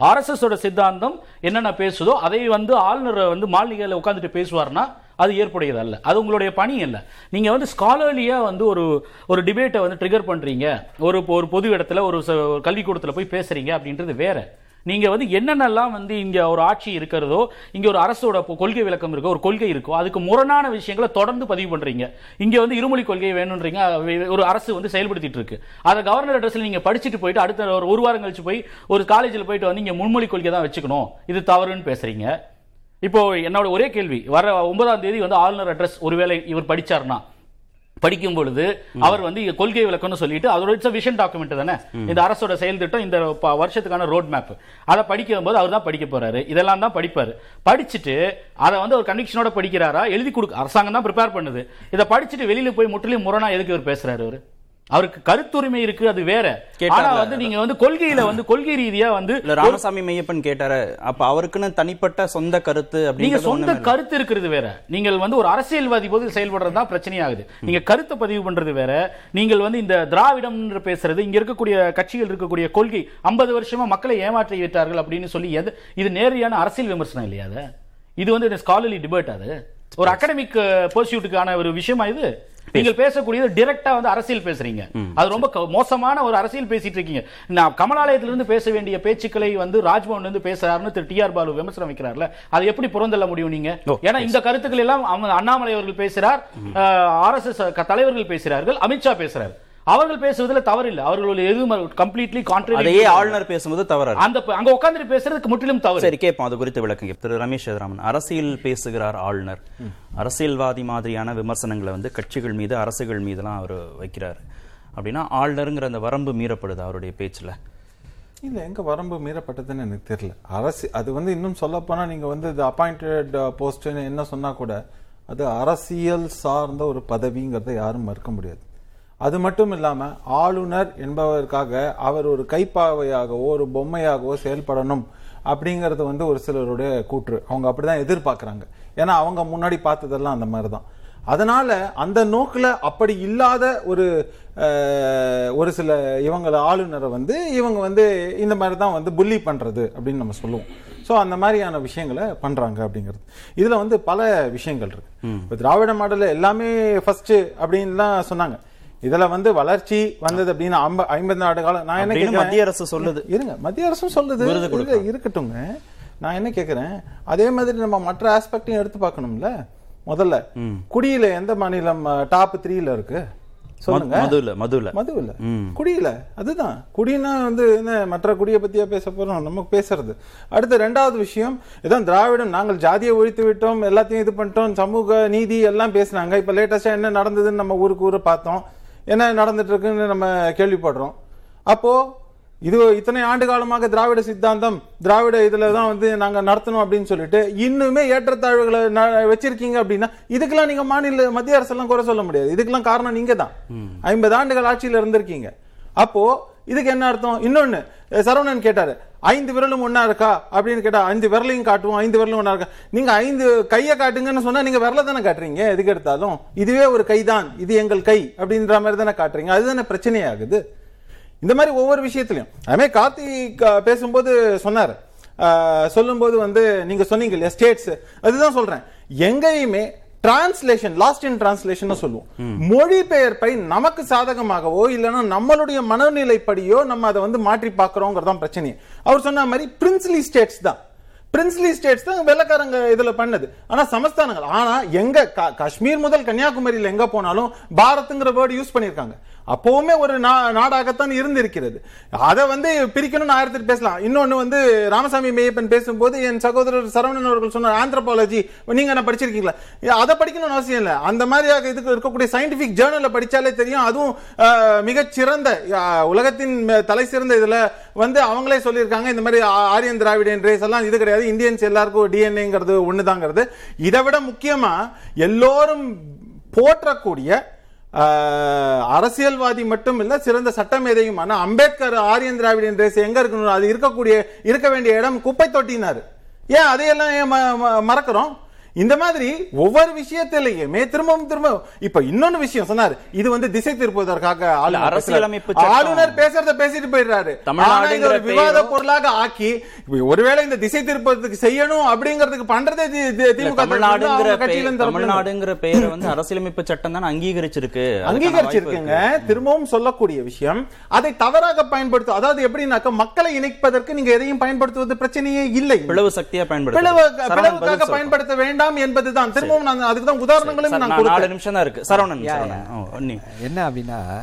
ஆர்எஸ்எஸ் ஓட சித்தாந்தம் என்னென்ன பேசுதோ அதை வந்து ஆளுநர் வந்து மாளிகையில் உட்கார்ந்துட்டு பேசுவார்னா அது ஏற்புடையது அல்ல. அது உங்களுடைய பணி அல்ல. நீங்க வந்து ஸ்காலர்லியா வந்து ஒரு ஒரு டிபேட்டை வந்து ட்ரிகர் பண்றீங்க. ஒரு ஒரு பொது இடத்துல ஒரு ச- ஒரு போய் பேசுறீங்க அப்படின்றது வேற. நீங்க வந்து என்னென்னலாம் வந்து இங்க ஒரு ஆட்சி இருக்கிறதோ இங்க ஒரு அரசோட கொள்கை விளக்கம் இருக்கோ ஒரு கொள்கை இருக்கோ அதுக்கு முரணான விஷயங்களை தொடர்ந்து பதிவு பண்றீங்க. இங்க வந்து இருமொழி கொள்கை வேணும்ன்றீங்க ஒரு அரசு வந்து செயல்படுத்திட்டு இருக்கு. அதை கவர்னர் அட்ரஸ்ல நீங்க படிச்சுட்டு போயிட்டு அடுத்த ஒரு ஒரு வாரம் கழிச்சு போய் ஒரு காலேஜில் போயிட்டு வந்து இங்க முன்மொழி கொள்கை தான் வச்சுக்கணும். இது தவறுன்னு பேசுறீங்க. இப்போ என்னோட ஒரே கேள்வி. வர ஒன்பதாம் தேதி வந்து ஆளுநர் அட்ரஸ் ஒருவேளை இவர் படிச்சாருன்னா. படிக்கும் பொழுது அவர் வந்து கொள்கை விளக்கம்னு சொல்லிட்டு அதோட இட்ஸ் விஷன் டாக்குமெண்ட் தானே. இந்த அரசோட செயல் திட்டம் இந்த வருஷத்துக்கான ரோட் மேப் அதை படிக்கும் போது அவர் தான் படிக்க போறாரு. இதெல்லாம் தான் படிப்பாரு. படிச்சுட்டு அதை வந்து ஒரு கன்விக்ஷனோட படிக்கிறாரா? எழுதி கொடுக்க அரசாங்கம் தான் ப்ரிப்பேர் பண்ணுது. இதை படிச்சுட்டு வெளியில போய் முற்றிலும் முரணா எதுக்கு இவர் பேசுறாரு அவரு அவருக்கு கருத்துரிமை இருக்கு அது வேற. ஆனா வந்து நீங்க வந்து கொள்கையில வந்து கொள்கை ரீதியா வந்து ராமசாமி மெய்யப்பன் கேட்டாரு. அப்ப அவருக்குன்னு தனிப்பட்ட சொந்த கருத்து நீங்க சொந்த. கருத்து இருக்கிறது வேற. நீங்கள் வந்து ஒரு அரசியல்வாதி போது செயல்படுறது தான் பிரச்சனையாகுது. நீங்க கருத்தை பதிவு பண்றது வேற. நீங்கள் வந்து இந்த திராவிடம் பேசுறது இங்க இருக்கக்கூடிய கட்சிகள் இருக்கக்கூடிய கொள்கை 50 வருஷமா மக்களை ஏமாற்றி விட்டார்கள் அப்படின்னு சொல்லி இது நேரடியான அரசியல் விமர்சனம் இல்லையா அது? இது வந்து ஸ்காலர்லி டிபேட் அது. ஒரு அகாடமிக் பர்சியூட்டுக்கான ஒரு விஷயமா இது? நீங்கள் பேசக்கூடியது டைரக்டா வந்து அரசியல் பேசுறீங்க. அது ரொம்ப மோசமான ஒரு அரசியல் பேசிட்டு இருக்கீங்க. நான் கமலாலயத்துல இருந்து பேச வேண்டிய பேச்சுக்களை வந்து ராஜ்பவன்ல இருந்து பேசுறாருன்னு திரு டி ஆர் பாலு விமர்சனம் வைக்கிறார்ல அதை எப்படி புறந்தள்ள முடியும் நீங்க? ஏன்னா இந்த கருத்துக்கள் எல்லாம் அண்ணாமலை அவர்கள் பேசுறார் ஆர் எஸ் எஸ் தலைவர்கள் பேசுகிறார்கள் அமித்ஷா பேசுறார். அவர்கள் பேசுவதுல தவறில்லை. அவர்களுடைய எதுவும் கம்ப்ளீட்லி கான்ட்ரி அதையே ஆளுநர் பேசும்போது தவறாரு. அந்த அங்க உட்கார்ந்து பேசுறதுக்கு முற்றிலும் தவறு. சரி கேட்போம். அது குறித்து விளக்குங்க. திரு. ரமேஷ் சேதுராமன் அரசியல் பேசுகிறார் ஆளுநர். அரசியல்வாதி மாதிரியான விமர்சனங்களை வந்து கட்சிகள் மீது அரசுகள் மீதெல்லாம் அவர் வைக்கிறாரு. அப்படின்னா ஆளுநருங்கிற அந்த வரம்பு மீறப்படுது அவருடைய பேச்சுல? இல்ல எங்க வரம்பு மீறப்பட்டதுன்னு எனக்கு தெரியல. அரசு அது வந்து இன்னும் சொல்ல போனா நீங்க வந்து இது அப்பாயிண்டட் போஸ்ட்னு என்ன சொன்னா கூட அது அரசியல் சார்ந்த ஒரு பதவிங்கிறத யாரும் மறுக்க முடியாது. அது மட்டும் இல்லாம ஆளுநர் என்பதற்காக அவர் ஒரு கைப்பாவையாகவோ ஒரு பொம்மையாகவோ செயல்படணும் அப்படிங்கறது வந்து ஒரு சிலருடைய கூற்று. அவங்க அப்படிதான் எதிர்பார்க்கறாங்க. ஏன்னா அவங்க முன்னாடி பார்த்ததெல்லாம் அந்த மாதிரி தான் அதனால அந்த நோக்குல அப்படி இல்லாத ஒரு ஒரு சில இவங்கள ஆளுநரை வந்து இவங்க வந்து இந்த மாதிரி தான் வந்து புள்ளி பண்றது அப்படின்னு நம்ம சொல்லுவோம். ஸோ அந்த மாதிரியான விஷயங்களை பண்றாங்க அப்படிங்கிறது. இதுல வந்து பல விஷயங்கள் இருக்கு. இப்போ திராவிட மாடல் எல்லாமே ஃபர்ஸ்ட் அப்படின்லாம் சொன்னாங்க. இதுல வந்து வளர்ச்சி வந்தது அப்படின்னு ஐம்ப- ஐம்பது ஆண்டு காலம் நான் என்ன கேட்கிறேன்? மத்திய அரசு சொல்லுது. இருங்க மத்திய அரசும் சொல்லுது. இருக்கட்டுங்க நான் என்ன கேக்குறேன் அதே மாதிரி நம்ம மற்ற ஆஸ்பெக்டையும் எடுத்து பார்க்கணும்ல? முதல்ல குடியில எந்த மாநிலம் டாப் த்ரீல இருக்கு? சொல்லுங்க. மதுல மதுல. மது இல்ல ம். குடியில அதுதான். குடினா வந்து என்ன மற்ற குடியை பத்தியா பேச போறோம்? நம்ம பேசுறது. அடுத்து ரெண்டாவது விஷயம் இதான் திராவிடம் நாங்கள் ஜாதியை ஒழித்து விட்டோம் எல்லாத்தையும் இது பண்ணிட்டோம் சமூக நீதி எல்லாம் பேசினாங்க. இப்ப லேட்டஸ்டா என்ன நடந்ததுன்னு நம்ம ஊருக்கு ஊரு பார்த்தோம். என்ன நடந்துட்டு இருக்குன்னு நம்ம கேள்விப்படுறோம். அப்போ இது இத்தனை ஆண்டு காலமாக திராவிட சித்தாந்தம் திராவிட இதுல தான் வந்து நாங்க நடத்தணும் அப்படின்னு சொல்லிட்டு இன்னுமே ஏற்றத்தாழ்வுகளை வச்சிருக்கீங்க அப்படின்னா இதுக்கெல்லாம் நீங்க மாநில மத்திய அரசெல்லாம் குறை சொல்ல முடியாது. இதுக்கெல்லாம் காரணம் நீங்க தான் ஐம்பது ஆண்டுகள் ஆட்சியில இருந்திருக்கீங்க. அப்போ இதுக்கு என்ன அர்த்தம்? இன்னொன்னு அஹ் சரவணன் கேட்டாரு ஐந்து விரலும் ஒன்னா இருக்கா? அப்படின்னு கேட்டா ஐந்து விரலையும் காட்டுவோம் ஐந்து விரலும் ஒன்னா இருக்கா? நீங்க ஐந்து கையை காட்டுங்கன்னு சொன்னா நீங்க விரல தானே காட்டுறீங்க எதுக்கு எடுத்தாலும். இதுவே ஒரு கைதான் இது எங்கள் கை அப்படின்ற மாதிரி தானே காட்டுறீங்க. அதுதானே பிரச்சனையாகுது. இந்த மாதிரி ஒவ்வொரு விஷயத்திலையும். அதுமாதிரி கார்த்திக் பேசும்போது சொன்னார். சொல்லும்போது வந்து நீங்க சொன்னீங்க இல்லையா ஸ்டேட்ஸ். அதுதான் சொல்றேன். எங்கேயுமே டிரான்ஸ்லேஷன் லாஸ்ட் இன் டிரான்ஸ்லேஷன் சொல்லுவோம். மொழிபெயர்ப்பை நமக்கு சாதகமாகவோ இல்லைன்னா நம்மளுடைய மனநிலைப்படியோ நம்ம அதை வந்து மாற்றி பார்க்கறோங்கிறதான் பிரச்சனை அவர் சொன்ன மாதிரி பிரின்ஸ்லி ஸ்டேட்ஸ் தான். பிரின்ஸ்லி ஸ்டேட்ஸ் தான் வெள்ளக்காரங்க இதுல பண்ணது. ஆனா சமஸ்தானங்கள். ஆனா எங்க காஷ்மீர் முதல் கன்னியாகுமரியில எங்க போனாலும் பாரத்ங்கிற வேர்டு யூஸ் பண்ணிருக்காங்க அப்பவுமே ஒரு நா- நாடாகத்தான் இருந்திருக்கிறது. அதை வந்து பிரிக்கணும்னு ஆயிரத்தி பேசலாம். இன்னொன்னு வந்து ராமசாமி மேயப்பன் பேசும்போது என் சகோதரர் சரவணன் அவர்கள் சொன்னார் ஆந்த்ரோபாலஜி நீங்க என்ன படிச்சிருக்கீங்களா? அதை படிக்கணும்னு அவசியம் இல்லை. அந்த மாதிரியாக இதுக்கு இருக்கக்கூடிய சயின்டிபிக் ஜேர்னல்ல படிச்சாலே தெரியும். அதுவும் மிகச்சிறந்த உலகத்தின் தலை சிறந்த இதுல வந்து அவங்களே சொல்லியிருக்காங்க. இந்த மாதிரி ஆரியன் திராவிடன் ரேஸ் எல்லாம் இது கிடையாது. இந்தியன்ஸ் எல்லாருக்கும் டிஎன்ஏங்கிறது ஒண்ணுதாங்கிறது. இதை விட முக்கியமா எல்லோரும் போற்றக்கூடிய அரசியல்வாதி மட்டும் இல்ல சிறந்த சட்டமேதையுமான அம்பேத்கர் ஆரியன் திராவிடன் ரேஸ் எங்க இருக்கணும் அது இருக்கக்கூடிய இருக்க வேண்டிய இடம் குப்பை தொட்டினாரு ஏன் அதையெல்லாம் ஏன் ம- மறக்கிறோம்? இந்த மாதிரி ஒவ்வொரு விஷயத்திலையுமே திரும்பவும் திரும்ப இப்ப இன்னொன்னு விஷயம் சொன்னாரு. இது வந்து திசை திருப்புவதற்காக அரசியலமைப்பு. ஆளுநர் பேசுறத பேசிட்டு போயிடுறாரு. ஒரு விவாத பொருளாக ஆக்கி ஒருவேளை இந்த திசை திருப்பத்துக்கு செய்யணும் அப்படிங்கிறதுக்கு பண்றதே திமுக தமிழ்நாடுங்கிற பெயர் வந்து அரசியலமைப்பு சட்டம் தான் அங்கீகரிச்சிருக்கு. அங்கீகரிச்சிருக்குங்க. திரும்பவும் சொல்லக்கூடிய விஷயம் அதை தவறாக பயன்படுத்தும் அதாவது எப்படின்னாக்க மக்களை இணைப்பதற்கு நீங்க எதையும் பயன்படுத்துவது பிரச்சனையே இல்லை. பிளவு சக்தியா பயன்படுத்து பிளவுக்காக. பயன்படுத்த வேண்டாம். என்பதுதான். திரும்பவும் நான் அதுக்கு தான் உதாரணங்களும் நான் நாலு நிமிஷம் தான் இருக்கு. சரவணன் என்ன அப்படின்னா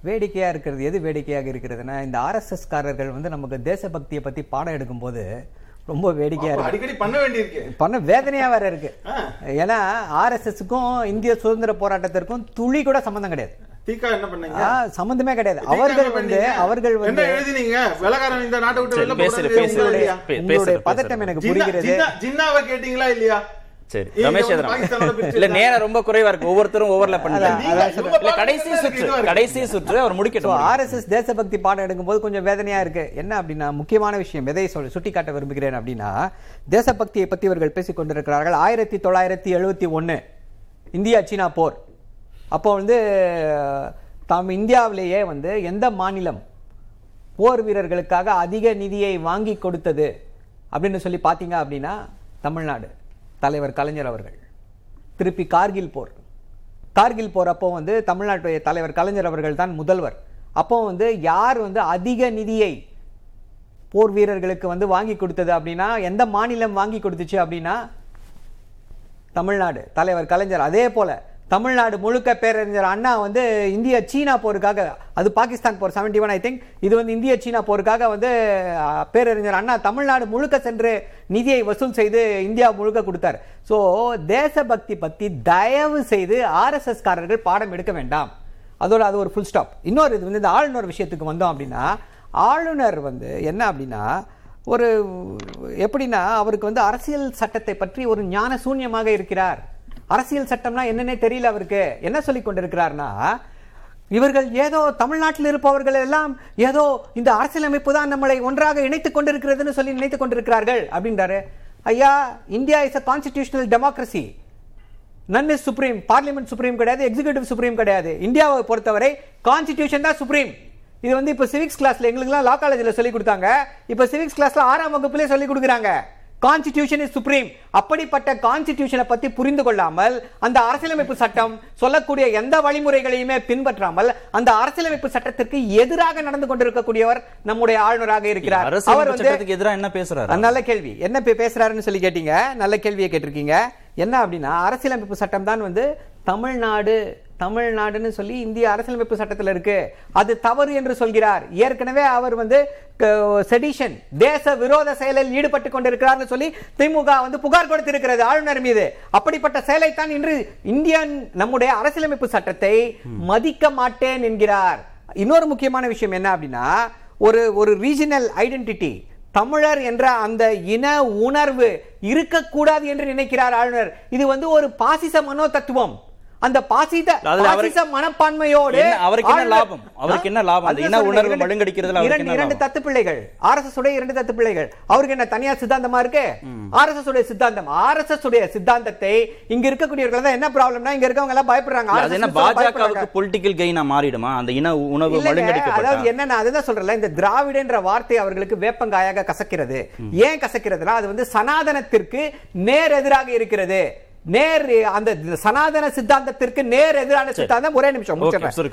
வேடிக்கையா இருக்கிறது எது வேடிக்கையாக இருக்கிறதுனா இந்த ஆர்எஸ்எஸ் காரர்கள் வந்து நமக்கு தேசபக்தியை பத்தி பாடம் எடுக்கும்போது ரொம்ப வேடிக்கையா இருக்கு. அடிக்கடி பண்ண வேண்டியிருக்கு. பண்ண வேதனையா வேற இருக்கு. ஏன்னா ஆர்எஸ்எஸ்க்கும் இந்திய சுதந்திர போராட்டத்திற்கும் துளி கூட சம்பந்தம் கிடையாது. சம்பந்தமே கிடையாது. அவர்கள் வந்து? அவர்கள் என்ன வந்து உங்களுடைய பதட்டம் எனக்கு புரிகிறது. ஜின்னா- ஜின்னாவை கேட்டீங்களா இல்லையா? சரி ரமேஷ் இல்ல நேரம் ரொம்ப குறைவா இருக்கு ஒவ்வொருத்தரும் ஓவர்ல. இல்ல கடைசி சுற்று கடைசி சுற்று அவர் முடிக்கட்டும். ஆர்எஸ்எஸ் தேசபக்தி பாடம் எடுக்கும்போது கொஞ்சம் வேதனையா இருக்கு. என்ன அப்படின்னா முக்கியமான விஷயம் எதை சொல் சுட்டிக்காட்ட விரும்புகிறேன் அப்படின்னா தேசபக்தியை பத்தி இவர்கள் பேசிக் கொண்டிருக்கிறார்கள். ஆயிரத்தி தொள்ளாயிரத்தி எழுபத்தி ஒன்று இந்தியா சீனா போர். அப்போ வந்து தாம் இந்தியாவிலேயே வந்து எந்த மாநிலம் போர் வீரர்களுக்காக அதிக நிதியை வாங்கி கொடுத்தது அப்படின்னு சொல்லி பார்த்தீங்க அப்படின்னா தமிழ்நாடு. தலைவர் கலைஞர் அவர்கள். திருப்பி கார்கில் போர். கார்கில் போர் அப்போ வந்து தமிழ்நாட்டுடைய தலைவர் கலைஞர் அவர்கள் தான் முதல்வர். அப்போ வந்து யார் வந்து அதிக நிதியை போர் வீரர்களுக்கு வந்து வாங்கி கொடுத்தது அப்படின்னா எந்த மாநிலம் வாங்கி கொடுத்துச்சு அப்படின்னா தமிழ்நாடு. தலைவர் கலைஞர் அதே போல தமிழ்நாடு முழுக்க பேரறிஞர் அண்ணா வந்து இந்திய சீனா போருக்காக அது பாகிஸ்தான் போர் செவன்டி ஒன் ஐ திங்க் இது வந்து இந்திய சீனா போருக்காக வந்து பேரறிஞர் அண்ணா தமிழ்நாடு முழுக்க சென்று நிதியை வசூல் செய்து இந்தியா முழுக்க கொடுத்தார். ஸோ தேசபக்தி பற்றி தயவு செய்து ஆர்எஸ்எஸ் காரர்கள் பாடம் எடுக்க வேண்டாம். அதோட அது ஒரு ஃபுல் ஸ்டாப் இன்னொரு இது வந்து இந்த ஆளுநர் விஷயத்துக்கு வந்தோம் அப்படின்னா ஆளுநர் வந்து என்ன அப்படின்னா ஒரு எப்படின்னா அவருக்கு வந்து அரசியல் சட்டத்தை பற்றி ஒரு ஞான சூன்யமாக இருக்கிறார். அரசியல் சட்டம்னா என்னன்னே தெரியல அவருக்கு. என்ன சொல்லி கொண்டிருக்கிறார்னா இவர்கள் ஏதோ தமிழ்நாட்டில் இருப்பவர்கள் எல்லாம் ஏதோ இந்த அரசியலமைப்பு தான் நம்மளை ஒன்றாக இணைத்துக் கொண்டிருக்கிறதுன்னு சொல்லி நினைத்துக் கொண்டிருக்கிறார்கள் அப்படின்றாரு. ஐயா India is a constitutional democracy none is supreme parliament supreme கிடையாது எக்ஸிகியூட்டிவ் சுப்ரீம் கிடையாது. இந்தியாவை பொறுத்தவரை கான்ஸ்டிடியூஷன் தான் சுப்ரீம் இது வந்து இப்போ சிவிக்ஸ் கிளாஸ்ல எங்களுக்குலாம் லா காலேஜில் சொல்லி கொடுத்தாங்க. இப்போ சிவிக்ஸ் கிளாஸ்ல ஆறாம் வகுப்புலேயே சொல்லி கொடுக்குறாங்க. கான்ஸ்டிடியூஷன் இஸ் சுப்ரீம் அப்படிப்பட்ட கான்ஸ்டிடியூஷனை பத்தி புரிந்து கொள்ளாமல் அந்த அரசியலமைப்பு சட்டம் சொல்லக்கூடிய எந்த வழிமுறைகளையுமே பின்பற்றாமல் அந்த அரசியலமைப்பு சட்டத்திற்கு எதிராக நடந்து கொண்டிருக்கக்கூடியவர் நம்முடைய ஆளுநராக இருக்கிறார். அவர் வந்து சட்டத்துக்கு எதிராக என்ன பேசுறாரு? நல்ல கேள்வி. என்ன பேசுறாருன்னு சொல்லி கேட்டீங்க. நல்ல கேள்வியை கேட்டிருக்கீங்க. என்ன அப்படின்னா அரசியலமைப்பு சட்டம் தான் வந்து தமிழ்நாடு தமிழ்நாடுன்னு சொல்லி இந்திய அரசியலமைப்பு சட்டத்தில் இருக்கு. அது தவறு என்று சொல்கிறார். ஏற்கனவே அவர் வந்து செடிஷன் தேச விரோத செயலில் ஈடுபட்டு கொண்டிருக்கிறார்னு சொல்லி திமுக வந்து புகார் கொடுத்திருக்கிறது ஆளுநர் மீது. அப்படிப்பட்ட செயலைத்தான் இன்று இந்தியன் நம்முடைய அரசியலமைப்பு சட்டத்தை மதிக்க மாட்டேன் என்கிறார். இன்னொரு முக்கியமான விஷயம் என்ன அப்படின்னா ஒரு ஒரு ரீஜனல் ஐடென்டிட்டி தமிழர் என்ற அந்த இன உணர்வு இருக்கக்கூடாது என்று நினைக்கிறார் ஆளுநர். இது வந்து ஒரு பாசிச மனோ தத்துவம் அந்த பாசித பாசிச மனப்பான்மையோடு அவருக்கு என்ன லாபம்? அவருக்கு என்ன லாபம்? அந்த இன. உணர்வு மழுங்கடிக்கிறதுல இரண்டு இரண்டு? தத்து பிள்ளைகள் ஆர்எஸ்எஸ் உடைய இரண்டு தத்து பிள்ளைகள் அவருக்கு என்ன தனியார் சித்தாந்தமா இருக்கு? ஆர்எஸ்எஸ் உடைய சித்தாந்தம். ஆர்எஸ்எஸ் உடைய சித்தாந்தத்தை இங்க இருக்கக்கூடியவர்கள் தான் என்ன ப்ராப்ளம்னா இங்க இருக்கவங்க எல்லாம் பயப்படுறாங்க. அது என்ன. பாஜகவுக்கு பொலிட்டிக்கல் கெயினா மாறிடுமா? அந்த இன உணவு இல்லைங்க, அதாவது என்னன்னா அதுதான் சொல்றேன்ல இந்த திராவிடன்ற வார்த்தை அவர்களுக்கு வேப்பங்காயாக கசக்கிறது. ஏன் கசக்கிறதுனா அது வந்து சனாதனத்திற்கு நேர் எதிராக இருக்கிறது. நேர் அந்த சனாதன சித்தாந்தத்திற்கு நேர் எதிரான சித்தாந்தம் ஒரே நிமிஷம்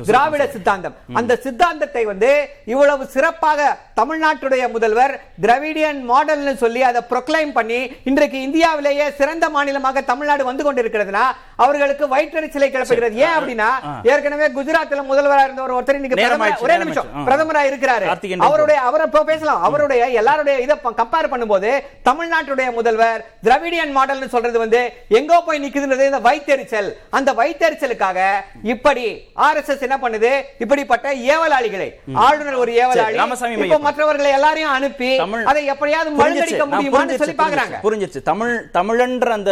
திராவிட. சித்தாந்தம். அந்த சித்தாந்தத்தை வந்து இவ்வளவு சிறப்பாக தமிழ்நாட்டுடைய முதல்வர் திராவிடியன் மாடல்னு சொல்லி அதை ப்ரொக்ளைம் பண்ணி இன்றைக்கு இந்தியாவிலேயே சிறந்த மாநிலமாக தமிழ்நாடு வந்து கொண்டிருக்கிறதுனா அவர்களுக்கு வயிற்றெரிச்சலை கிளப்புகிறது ஏன் அப்படின்னா ஏற்கனவே குஜராத்ல முதல்வரா இருந்த ஒரு ஒருத்தர் இன்னைக்கு ஒரே நிமிஷம். ஆயிடுச்சு. ஆ. பிரதமரா இருக்கிறாரு. அவருடைய அவரை பேசலாம். அவருடைய எல்லாருடைய இதை கம்பேர் பண்ணும்போது தமிழ்நாட்டுடைய முதல்வர் திராவிடியன் மாடல்னு சொல்றது வந்து எங்கோ போய் நிக்குதுன்றது இந்த வைத்தெரிச்சல். அந்த வைத்தெரிச்சலுக்காக இப்படி ஆர்எஸ்எஸ் என்ன பண்ணுது? இப்படிப்பட்ட ஏவலாளிகளை ஆளுநர் ஒரு ஏவலாளி ராமசாமி இப்போ. மற்றவர்களை எல்லாரையும் அனுப்பி அதை எப்படியாவது. மழுங்கடிக்க முடியுமான்னு சொல்லி பாக்குறாங்க புரிஞ்சிருச்சு தமிழ் தமிழன்ற அந்த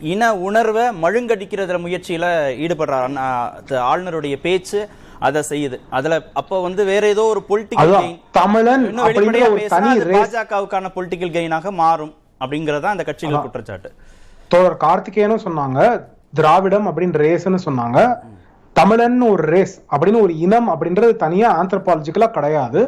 இன உணர்வை மழுங்கடிக்கிறதுல முயற்சியில ஈடுபடுறார். த- ஆளுநருடைய பேச்சு அதை செய்யுது. அதுல அப்ப வந்து வேற ஏதோ ஒரு பொலிட்டிக்கல் கெயின் தமிழன் வெளிப்படையா ஒரு பேசினா. பாஜகவுக்கான பொலிட்டிக்கல் கெயினாக மாறும் அப்படிங்கறதா அந்த கட்சிகள் குற்றச்சாட்டு. தோழர் கார்த்திகேயனும் சொன்னாங்க திராவிடம் அப்படின்னு ரேஸ்னு சொன்னாங்க. தமிழன் ஒரு ரேஸ் அப்படின்னு ஒரு இனம் அப்படின்றது தனியா ஆந்த்ரபாலஜிக்கலா கிடையாது.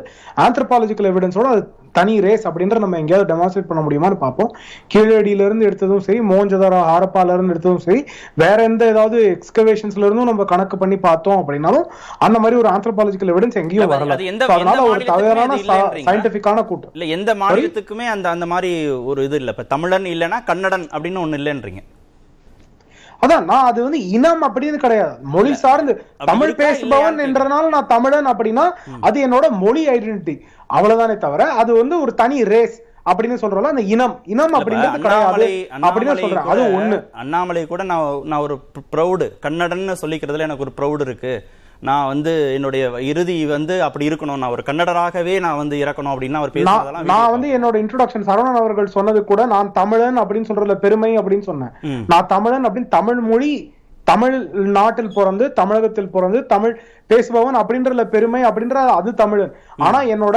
ஆந்த்ரபாலஜிக்கல் எவிடன்ஸோட அது தனி ரேஸ் அப்படின்றத நம்ம எங்கேயாவது டெமான்ஸ்ட்ரேட் பண்ண முடியுமான்னு பார்ப்போம். கீழடியில இருந்து எடுத்ததும் சரி மோஞ்சதாரா ஹாரப்பால இருந்து எடுத்ததும் சரி வேற எந்த ஏதாவது எக்ஸ்கவேஷன்ஸ்ல இருந்தும் நம்ம கணக்கு பண்ணி பார்த்தோம் அப்படின்னாலும் அந்த மாதிரி ஒரு ஆந்த்ரபாலஜிக்கல் எவிடன்ஸ் எங்கேயும் வரல. அதனால ஒரு தவறான? சயின்டிபிக்கான கூட்டம் இல்ல எந்த மாநிலத்துக்குமே அந்த அந்த மாதிரி ஒரு இது இல்ல. இப்ப தமிழன் இல்லைன்னா கன்னடன் அப்படின்னு ஒண்ணு இல்லைன்றீங்க. அதான் நான் அது வந்து இனம் அப்படின்னு கிடையாது. மொழி சார்ந்து தமிழ் பேசுபவன் என்றனால நான் தமிழன் அப்படின்னா அது என்னோட மொழி ஐடென்டிட்டி அவ்வளவுதானே தவிர அது வந்து ஒரு தனி ரேஸ் அப்படின்னு சொல்றோம்ல அந்த இனம். இனம் அப்படின்றது கிடையாது அப்படின்னு சொல்றேன். அது ஒண்ணு. அண்ணாமலை கூட நான் நான் ஒரு ப்ரௌடு கன்னடன்னு சொல்லிக்கிறதுல எனக்கு ஒரு ப்ரௌடு இருக்கு. நான் வந்து என்னுடைய இறுதி வந்து அப்படி இருக்கணும். நான் ஒரு கன்னடராகவே நான் வந்து இறக்கணும் அப்படின்னு அவர் பேசுறதெல்லாம் நான் வந்து என்னோட இன்ட்ரோடக்ஷன் சரவணன் அவர்கள் சொன்னது கூட நான் தமிழன் அப்படின்னு சொல்றதுல பெருமை அப்படின்னு சொன்னேன். நான் தமிழன் அப்படின்னு தமிழ் மொழி தமிழ் நாட்டில் பிறந்து தமிழகத்தில் பிறந்து தமிழ் பேசுபவன் அப்படின்றதுல பெருமை அப்படின்ற அது தமிழன். ஆனா என்னோட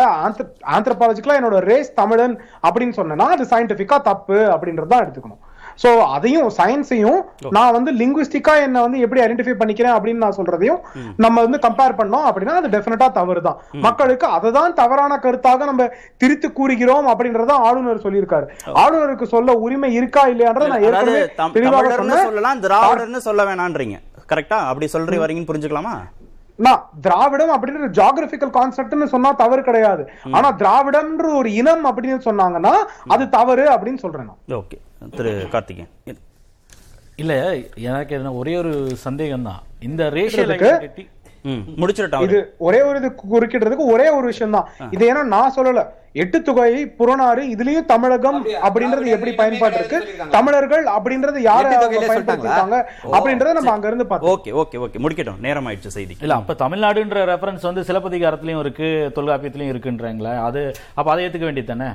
ஆந்த்ரபாலஜிக்கலா என்னோட ரேஸ் தமிழன் அப்படின்னு சொன்னேன்னா அது சயின்டிபிக்கா தப்பு அப்படின்றது தான் எடுத்துக்கணும். சோ அதையும் சயின்ஸையும் நான் வந்து லிங்குவிஸ்டிக்கா என்ன வந்து எப்படி ஐடென்டிஃபை பண்ணிக்கிறேன் அப்படின்னு நான் சொல்றதையும் நம்ம வந்து கம்பேர் பண்ணோம் அப்படின்னா அது டெஃபினட்டா தவறு தான் மக்களுக்கு அதுதான் தவறான கருத்தாக நம்ம திரித்து கூறுகிறோம் அப்படின்றத ஆளுநர் சொல்லியிருக்காரு. ஆளுநருக்கு சொல்ல உரிமை இருக்கா இல்லையான்றத நான் ஏற்கனவே தெளிவாக சொல்லலாம் திராவிடர்னு சொல்ல வேணான்றீங்க. கரெக்டா அப்படி சொல்றீ வரீங்கன்னு புரிஞ்சுக்கலாமா? நான் திராவிடம் அப்படின்ற ஜாகிரபிக்கல் கான்செப்ட்னு சொன்னா தவறு கிடையாது. ஆனா திராவிடம்ன்ற ஒரு இனம் அப்படின்னு சொன்னாங்கன்னா அது தவறு அப்படின்னு சொல்றேன் ஓகே. திரு கார்த்திகேயன். இல்ல எனக்கு என்ன ஒரே ஒரு சந்தேகம் தான் இந்த ரேஷியல் ஐடென்டிட்டி ம் முடிச்சிடட்டும் இது அவரு. ஒரே ஒரு இது குறுக்கிடுறதுக்கு ஒரே ஒரு விஷயம் தான் இது ஏன்னா நான் சொல்லல. எட்டு தொகை புறநாறு இதுலயும் தமிழகம்? அப்படின்றது எப்படி இனமே பயன்பாட்டு இருக்கு. தமிழர்கள் அப்படின்றது யார பயன்படுத்திருக்காங்க? அப்படின்றத நம்ம அங்க இருந்து பார்த்தோம். Okay okay okay. முடிக்கட்டும். நேரம் ஆயிடுச்சு செய்தி இல்ல அப்ப தமிழ்நாடுன்ற ரெஃபரன்ஸ் வந்து சிலப்பதிகாரத்திலயும் இருக்கு தொல்காப்பியத்திலயும் இருக்குன்றாங்களே. அது அப்ப அதை ஏத்துக்க வேண்டியது தானே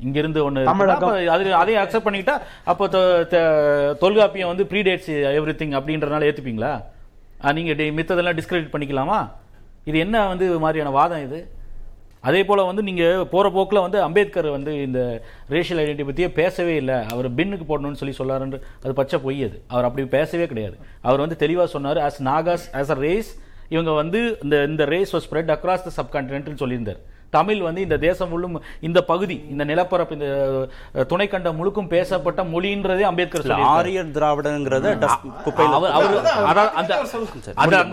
இங்க இருந்து ஒண்ணு இருக்குன்னா, தமிழகம். அப்ப அது அதையும் அக்செப்ட் பண்ணிக்கிட்டா அப்போ தொ- த- தொல்காப்பியம் வந்து ப்ரீடேட்ஸ் எவ்ரி திங் அப்படின்றனால ஏத்துப்பீங்களா? ஆ, நீங்க டி- மித்ததெல்லாம் டிஸ்கிரெடிட் பண்ணிக்கலாமா? இது என்ன வந்து மாதிரியான வாதம் இது? அதே போல வந்து நீங்க போற போக்குல வந்து அம்பேத்கர் வந்து இந்த ரேஷியல் ஐடென்டி பத்தியே பேசவே இல்லை. அவர் பின்னுக்கு போடணும்னு சொல்லி சொல்லாருன்னு அது பச்சை பொய் அது. அவர் அப்படி பேசவே கிடையாது. அவர் வந்து தெளிவா சொன்னாரு as Nagas as a race இவங்க வந்து இந்த இந்த race was spread across the subcontinent சொல்லியிருந்தார். தமிழ் வந்து இந்த தேசம் முழும் இந்த பகுதி இந்த நிலப்பரப்பு இந்த துணைக்கண்டம் முழுக்கும் பேசப்பட்ட மொழின்றதே அம்பேத்கர். ஆரியர் திராவிடங்கிறத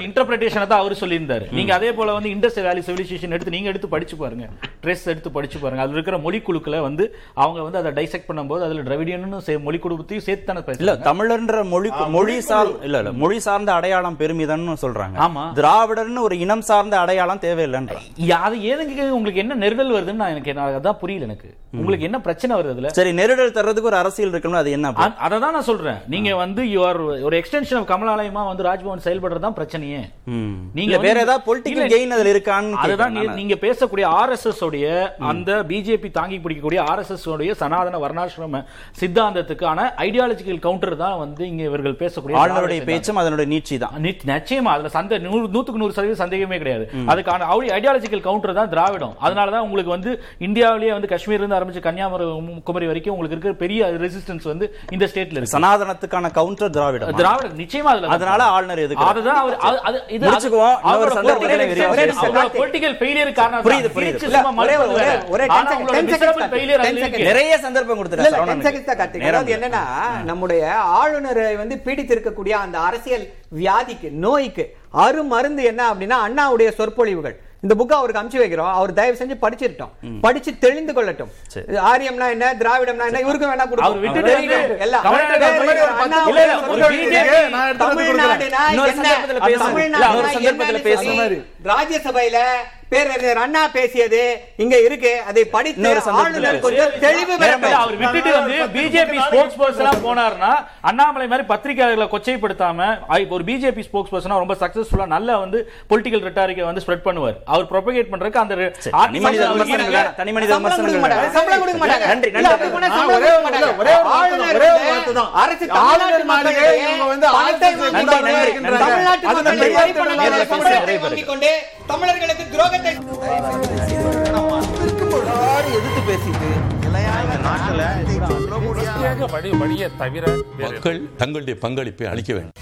இன்டர்பிரேஷனை தான் அவர் சொல்லியிருந்தாரு. நீங்க அதே போல வந்து இண்டஸ் வேலி சிவிலைசேஷன் எடுத்து நீங்க எடுத்து படிச்சு பாருங்க. ட்ரெஸ் எடுத்து படிச்சு பாருங்க. அதுல இருக்கிற மொழி குழுக்களை வந்து அவங்க வந்து அதை டைசெக்ட் பண்ணும்போது அதுல திராவிடியன்னு சே- மொழி குழுத்தையும் சேர்த்து தானே இல்ல தமிழர்ன்ற மொழி மொழி சார் இல்ல இல்ல மொழி சார்ந்த அடையாளம் பெருமிதம்னு சொல்றாங்க. ஆமா. திராவிடர்னு ஒரு இனம் சார்ந்த அடையாளம் தேவையில்லைன்ற அது ஏதுங்க உங்களுக்கு என்ன நெருடல் வருதுன்னு நான் எனக்கு நான் அதான் புரியல எனக்கு. உங்களுக்கு என்ன பிரச்சனை வருது அதுல? சரி நெருடல் தர்றதுக்கு ஒரு அரசியல் இருக்கணும் அது என்ன? அதை தான் நான் சொல்றேன். நீங்க வந்து யுவர் ஒரு எக்ஸ்டென்ஷன் ஆஃப் கமலாலயமா வந்து ராஜ்பவன் செயல்படுறது தான் பிரச்சனையே. நீங்க வேற ஏதாவது பொலிட்டிக்கல் கெயின் அதுல இருக்கான்னு அதுதான். நீங்க பேசக்கூடிய ஆர்எஸ்எஸ் உடைய அந்த பிஜேபி தாங்கி பிடிக்கக்கூடிய ஆர்எஸ்எஸ் உடைய சனாதன வர்ணாசிரம சித்தாந்தத்துக்கான ஐடியாலஜிக்கல் கவுண்டர் தான் வந்து இங்க இவர்கள் பேசக்கூடிய ஆளுநருடைய. பேச்சும் அதனுடைய நீட்சி தான் நிச்ச- நிச்சயமா. அதுல சந்த நூறு நூத்துக்கு நூறு சதவீதம் சந்தேகமே கிடையாது. அதுக்கான ஐடியாலஜிக்கல் கவுண்டர் தான் திராவிடம். அதனால தான் உங்களுக்கு வந்து இந்தியாவிலேயே வந்து காஷ்மீர்ல இருந்து ஆரம்பிச்சு கன்னியாகுமரி வரைக்கும் உங்களுக்கு இருக்கிற பெரிய ரெசிஸ்டன்ஸ் வந்து இந்த ஸ்டேட்ல இருக்கு சனாதனத்துக்கான கவுண்டர் திராவிடம் திராவிடம் நிச்சயமா அதுல அதனால ஆளுநர் எதுக்கு அதுதான் அவர் அது- இது political failure காரணம் புரியுது. புரியுது. பிரிச்சு இல்ல, சும்மா ஒரே மறுப்பது ஒரே- வேற. ஒரே ஆனா 10 அவங்களோட seconds miserable கார்த்திக். failure 10 அதுல இருக்கு. seconds. நிறைய சந்தர்ப்பம் இல்ல, கொடுத்துட்டாரு இல்ல, 10 சரவணனுக்கு. seconds தான் கார்த்திக். நேரம் அதாவது இல்லை. என்னன்னா நம்முடைய ஆளுநரை வந்து பீடித்திருக்கக்கூடிய அந்த அரசியல் வியாதிக்கு நோய்க்கு அரு மருந்து என்ன அப்படின்னா அண்ணாவுடைய சொற்பொழிவுகள் இந்த புக்கை அவருக்கு அனுப்பிச்சு வைக்கிறோம். அவர் தயவு செஞ்சு படிச்சிருட்டோம். படிச்சு தெளிந்து கொள்ளட்டும். ஆரியம்னா என்ன திராவிடம்னா என்ன இவருக்கும் வேணா வந்து தமிழ்நாடுனா ராஜ்யசபையில பேரறிஞர் அண்ணா பேசியது இங்க இருக்கு. அதை படித்து ஆளுநர் கொஞ்சம் தெளிவு அவர் விட்டுட்டு வந்து பிஜேபி ஸ்போக்ஸ் பர்சனா போனாருன்னா அண்ணாமலை மாதிரி பத்திரிகையாளர்களை கொச்சைப்படுத்தாம ஒரு பிஜேபி ஸ்போக்ஸ் பர்சனா ரொம்ப சக்சஸ்ஃபுல்லா நல்ல வந்து பொலிட்டிக்கல் ரெட்டாரிக்கை வந்து ஸ்ப்ரெட் பண்ணுவார். அவர் ப்ரொபகேட் பண்றதுக்கு அந்த தனி மனித. அரசு தமிழ்நாட்டு மாளிகை இவங்க வந்து. தமிழ்நாட்டு தமிழர்களுக்கு துரோகத்தை எதிர்த்து பேசிட்டு இந்த நாட்டுல மக்கள் தங்களுடைய பங்களிப்பை அளிக்க வேண்டும்.